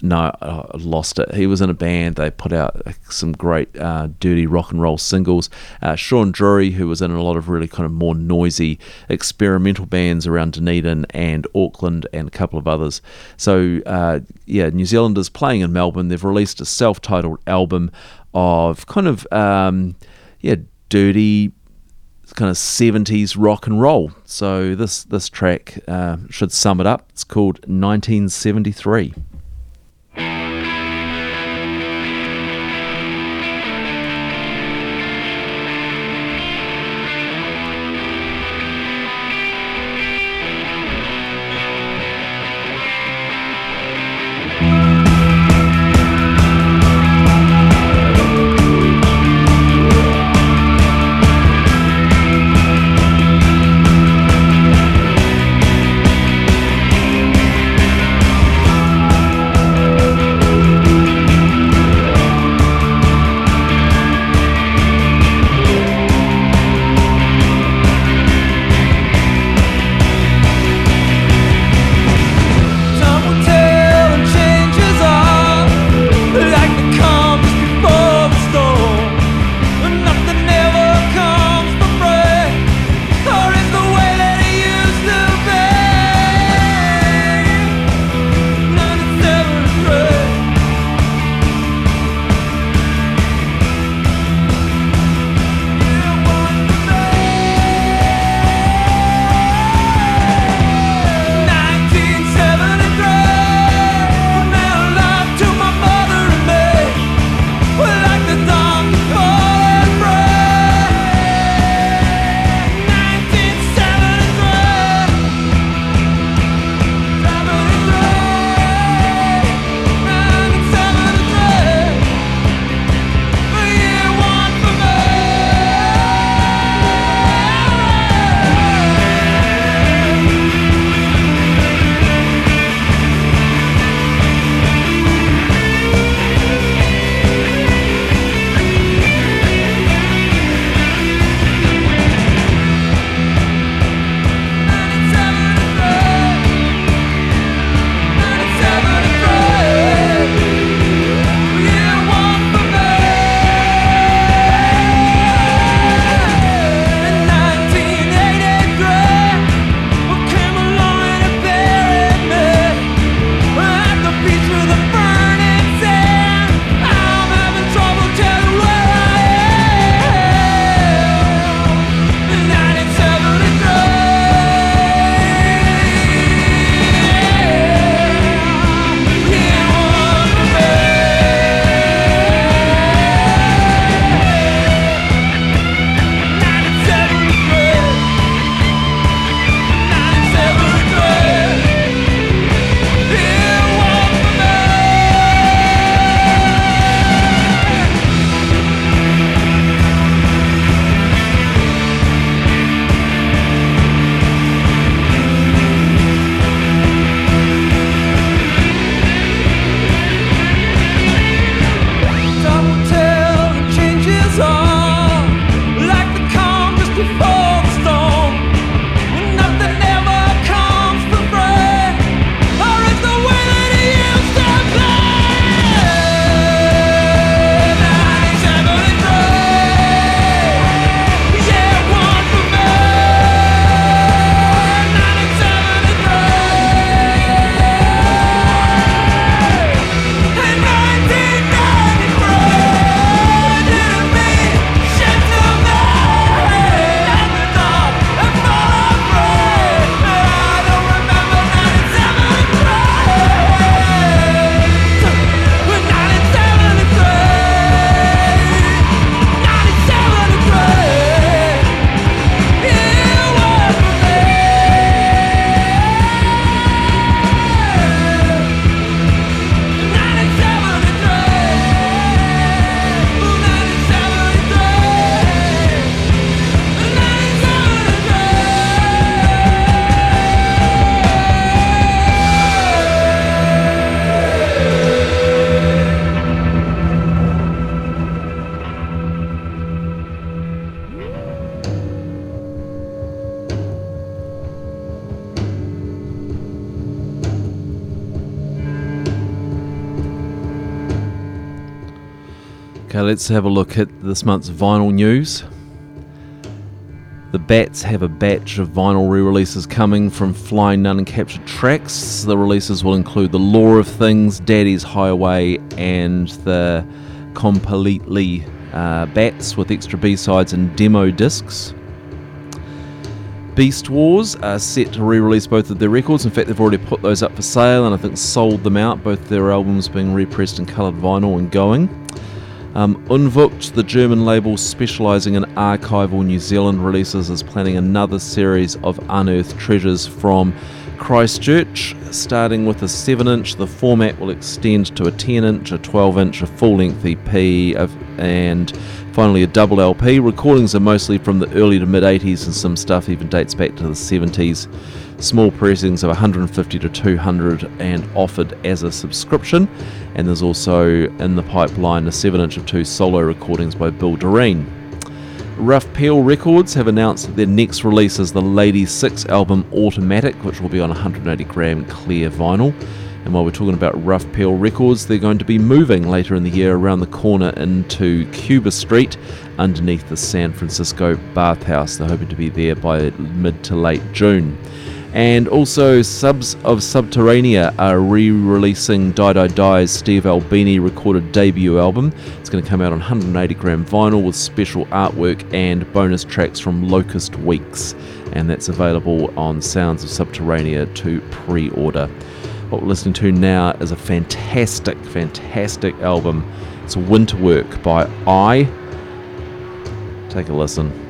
no, I lost it. He was in a band. They put out uh, some great uh, dirty rock and roll singles. Uh, Sean Drury, who was in a lot of really kind of more noisy experimental bands around Dunedin and Auckland and a couple of others. So, uh, yeah, New Zealanders playing in Melbourne. They've released a self titled album of kind of, um, yeah, dirty kind of 70s rock and roll. So, this, this track uh, should sum it up. It's called 1973. Have a look at this month's vinyl news. The Bats have a batch of vinyl re releases coming from Flying Nun and Captured Tracks. The releases will include The Law of Things, Daddy's Highway, and the Compiletely uh, Bats with extra B sides and demo discs. Beast Wars are set to re release both of their records. In fact, they've already put those up for sale and I think sold them out, both their albums being repressed in coloured vinyl and going. Um, the German label specialising in archival New Zealand releases, is planning another series of unearthed treasures from Christchurch, starting with a 7 inch. The format will extend to a 10 inch, a 12 inch, a full length EP, and finally a double LP. Recordings are mostly from the early to mid 80s, and some stuff even dates back to the 70s. Small pressings of 150 to 200 and offered as a subscription. And there's also in the pipeline a 7 inch of two solo recordings by Bill Direen. Rough Peel Records have announced their next release is the Lady 6 album Automatic, which will be on 180 gram clear vinyl. And while we're talking about Rough Peel Records, they're going to be moving later in the year around the corner into Cuba Street underneath the San Francisco Bathhouse. They're hoping to be there by mid to late June. And also, Sounds of Subterranea are re releasing Die Die Die's Steve Albini recorded debut album. It's going to come out on 180 gram vinyl with special artwork and bonus tracks from Locust Weeks. And that's available on Sounds of Subterranea to pre order. What we're listening to now is a fantastic, fantastic album. It's Winter Work by I. Take a listen.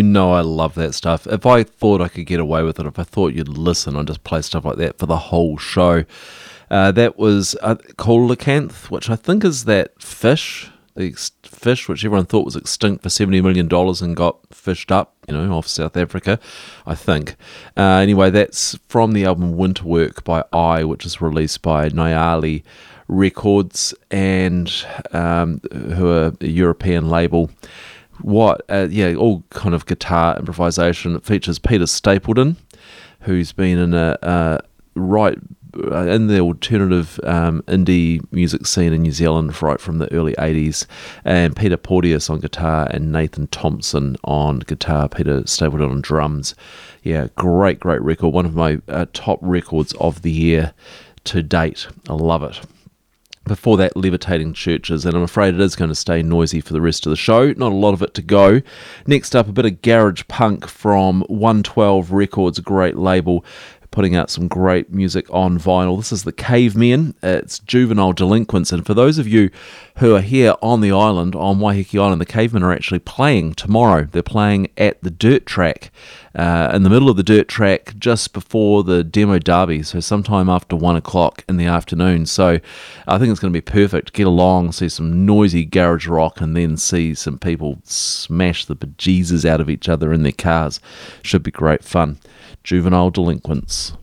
You know I love that stuff. If I thought I could get away with it, if I thought you'd listen, I'd just play stuff like that for the whole show. Uh, that was uh, Coelacanth, which I think is that fish, the ex- fish which everyone thought was extinct for $70 million and got fished up, you know, off South Africa, I think. Uh, anyway, that's from the album Winter Work by I, which is released by Nyali Records and um, who are a European label what uh, yeah all kind of guitar improvisation. It features peter stapleton who's been in a uh, right in the alternative um, indie music scene in New Zealand right from the early 80s and Peter Porteous on guitar and Nathan Thompson on guitar. Peter Stapleton on drums. Yeah great great record. One of my uh, top records of the year to date. I love it before that, levitating churches, and I'm afraid it is going to stay noisy for the rest of the show. Not a lot of it to go. Next up, a bit of garage punk from 112 Records, a great label putting out some great music on vinyl. This is the Cavemen. It's Juvenile Delinquents, and for those of you who are here on the island, on Waiheke Island, the Cavemen are actually playing tomorrow. They're playing at the Dirt Track. Uh, in the middle of the dirt track just before the demo derby, so sometime after one o'clock in the afternoon. So I think it's going to be perfect. Get along, see some noisy garage rock, and then see some people smash the bejesus out of each other in their cars. Should be great fun. Juvenile delinquents.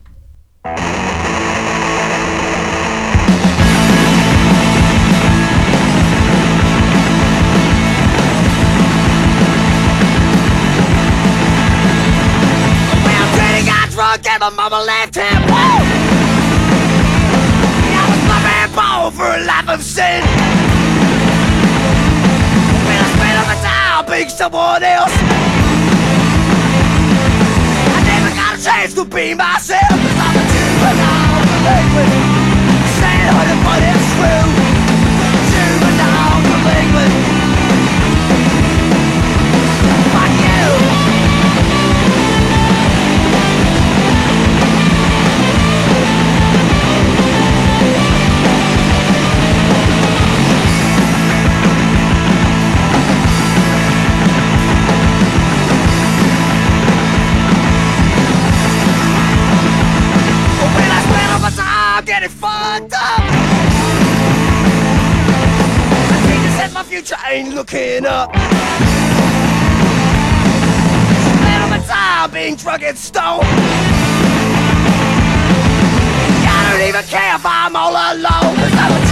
My mama left him. Woo! I was my man born for a life of sin. When I spent all my time being someone else, I never got a chance to be myself. Future ain't looking up. Spend all my time being drunk and stoned. I don't even care if I'm all alone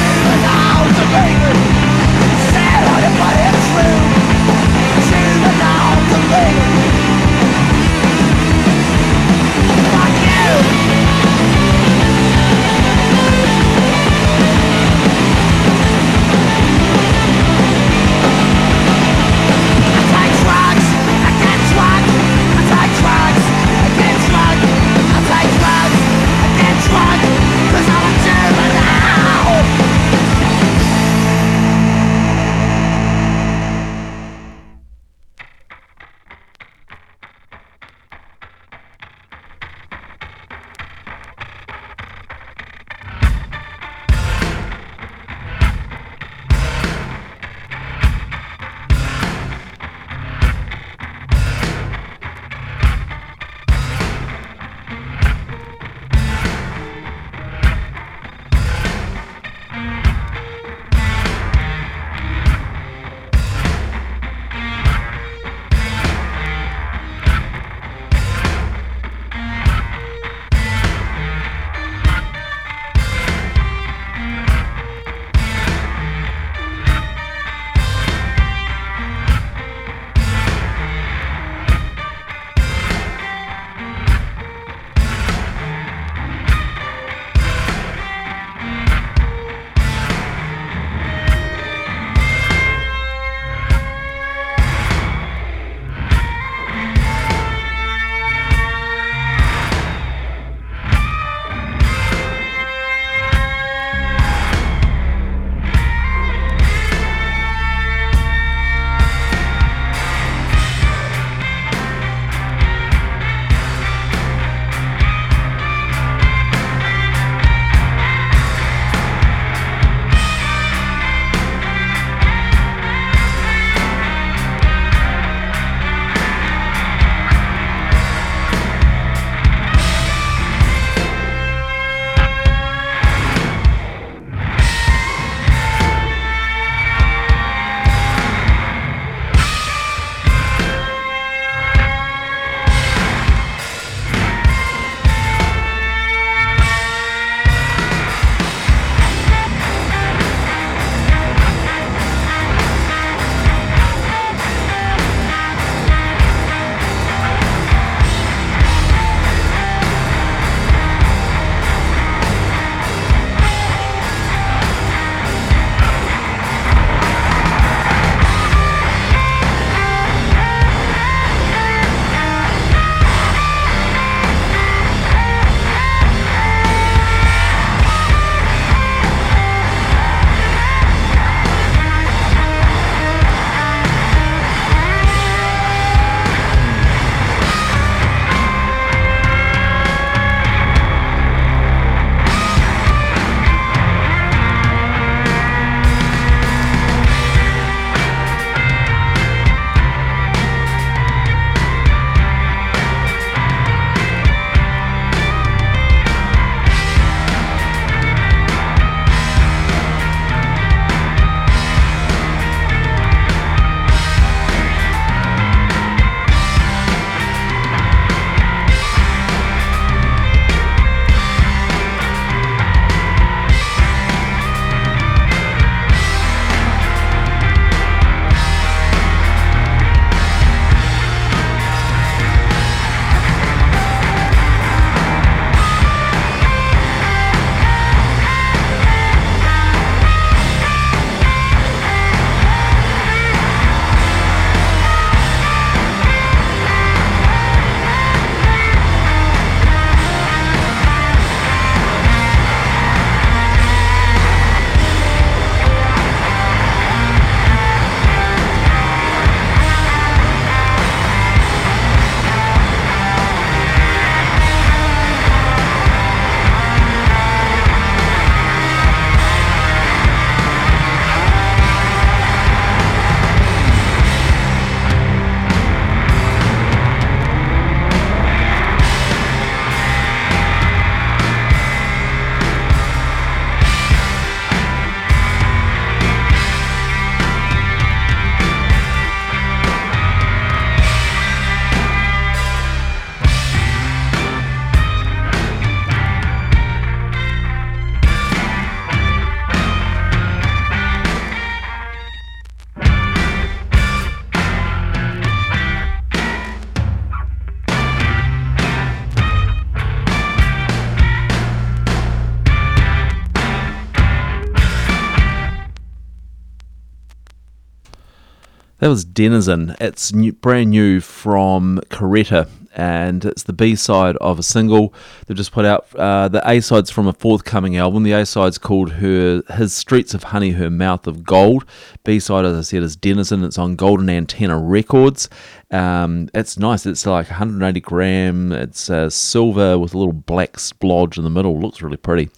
That was Denizen. It's new, brand new from Kerretta, and it's the B side of a single they've just put out. Uh, the A side's from a forthcoming album. The A side's called "Her His Streets of Honey, Her Mouth of Gold." B side, as I said, is Denizen. It's on Golden Antenna Records. Um, it's nice. It's like 180 gram. It's uh, silver with a little black splodge in the middle. Looks really pretty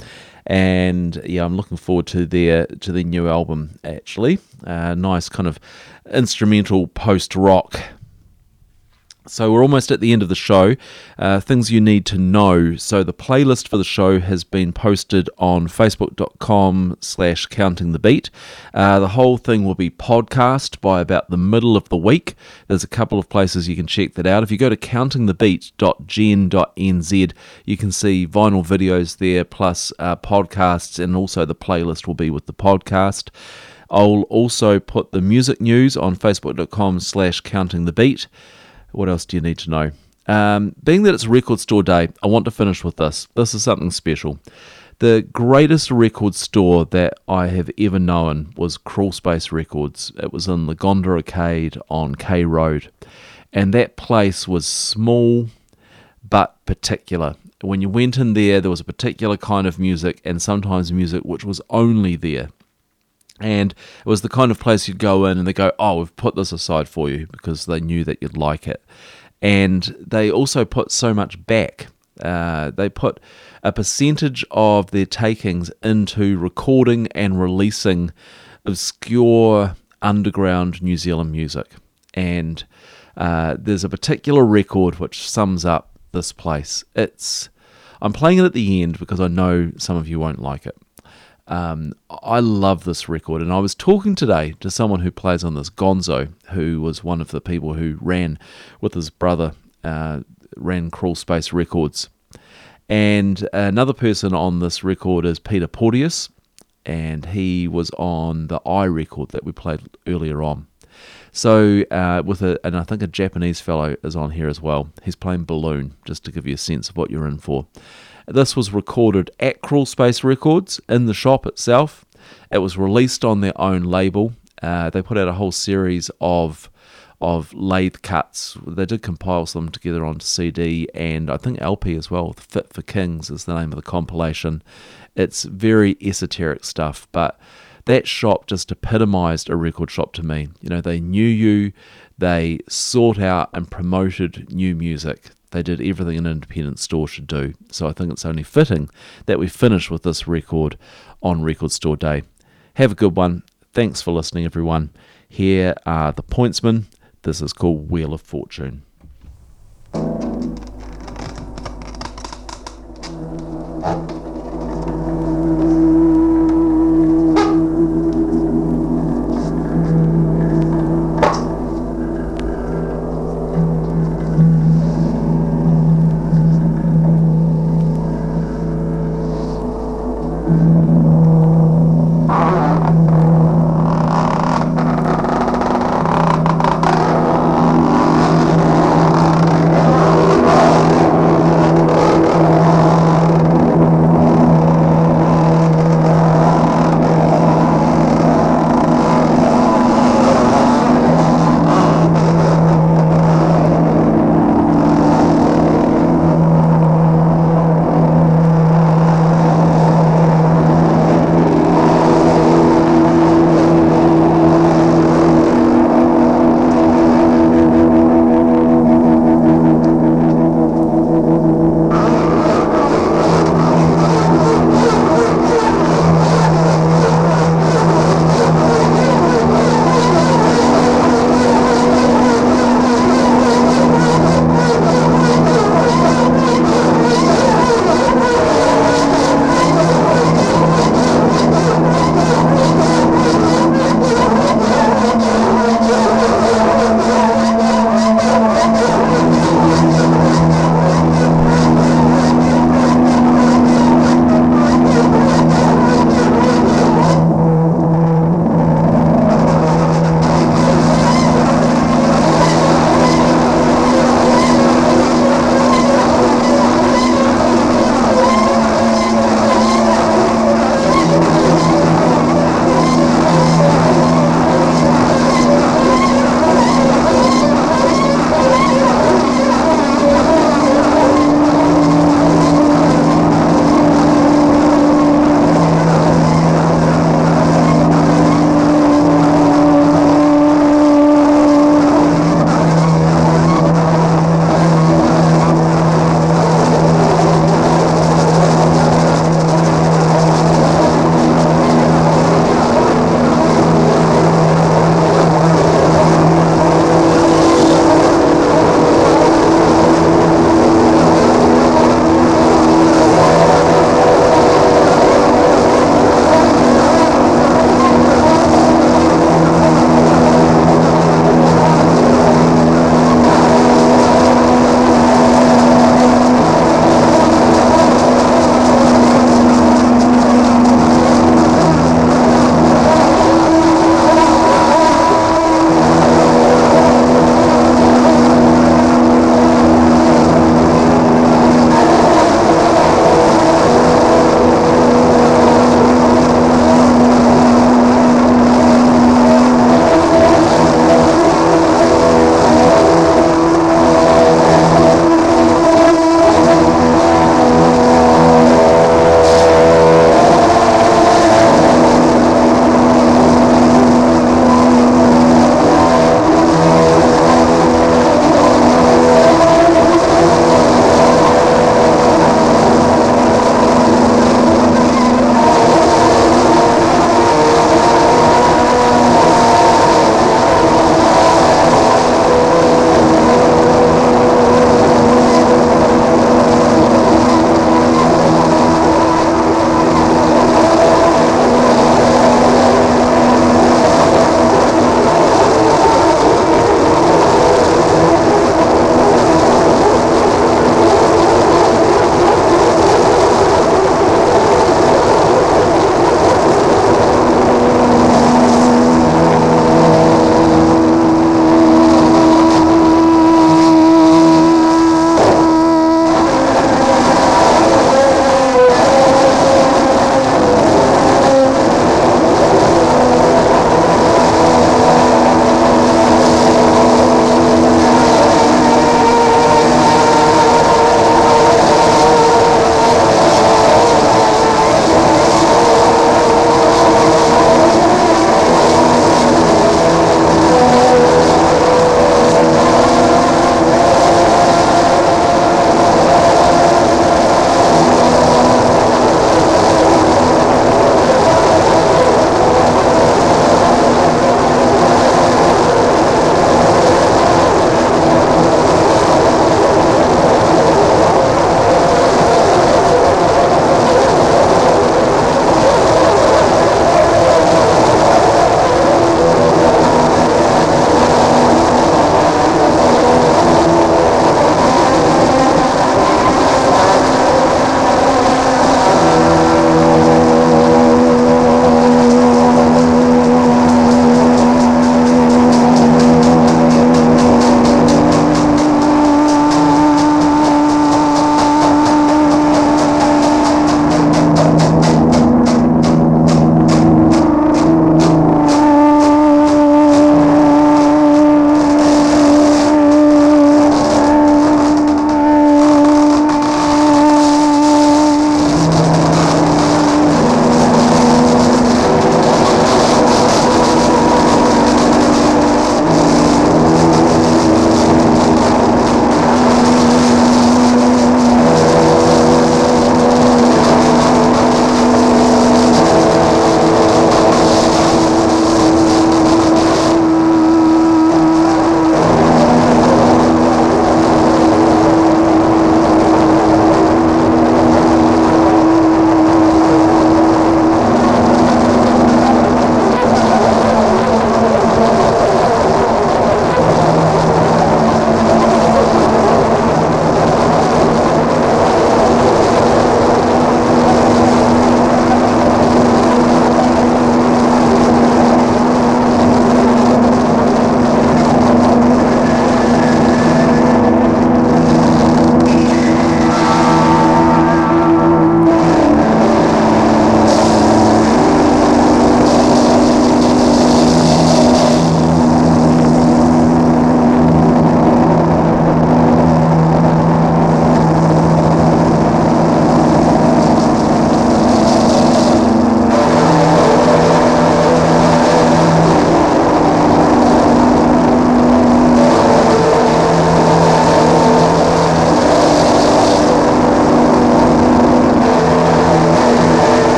and yeah, I'm looking forward to their to their new album. Actually, uh, nice kind of instrumental post rock. So we're almost at the end of the show. Uh, things you need to know. So the playlist for the show has been posted on facebook.com slash counting the beat. Uh, the whole thing will be podcast by about the middle of the week. There's a couple of places you can check that out. If you go to countingthebeat.gen.nz, you can see vinyl videos there, plus uh, podcasts, and also the playlist will be with the podcast. I'll also put the music news on facebook.com slash counting the beat. What else do you need to know? Um, being that it's Record Store Day, I want to finish with this. This is something special. The greatest record store that I have ever known was Crawl Space Records. It was in the Gonda Arcade on K Road. And that place was small but particular. When you went in there, there was a particular kind of music, and sometimes music which was only there. And it was the kind of place you'd go in and they go, Oh, we've put this aside for you because they knew that you'd like it. And they also put so much back. Uh, they put a percentage of their takings into recording and releasing obscure underground New Zealand music. And uh, there's a particular record which sums up this place. It's I'm playing it at the end because I know some of you won't like it. Um, I love this record, and I was talking today to someone who plays on this, Gonzo, who was one of the people who ran with his brother, uh, ran Crawl Space Records. And another person on this record is Peter Porteous, and he was on the I record that we played earlier on. So, uh, with a, and I think a Japanese fellow is on here as well. He's playing balloon, just to give you a sense of what you're in for. This was recorded at Crawl Space Records in the shop itself. It was released on their own label. Uh, they put out a whole series of of lathe cuts. They did compile some together onto CD and I think LP as well. Fit for Kings is the name of the compilation. It's very esoteric stuff, but that shop just epitomized a record shop to me. You know, they knew you, they sought out and promoted new music. They did everything an independent store should do. So I think it's only fitting that we finish with this record on Record Store Day. Have a good one. Thanks for listening, everyone. Here are the pointsmen. This is called Wheel of Fortune.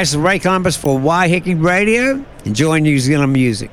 This is Ray Columbus for Waiheke Radio. Enjoy New Zealand music.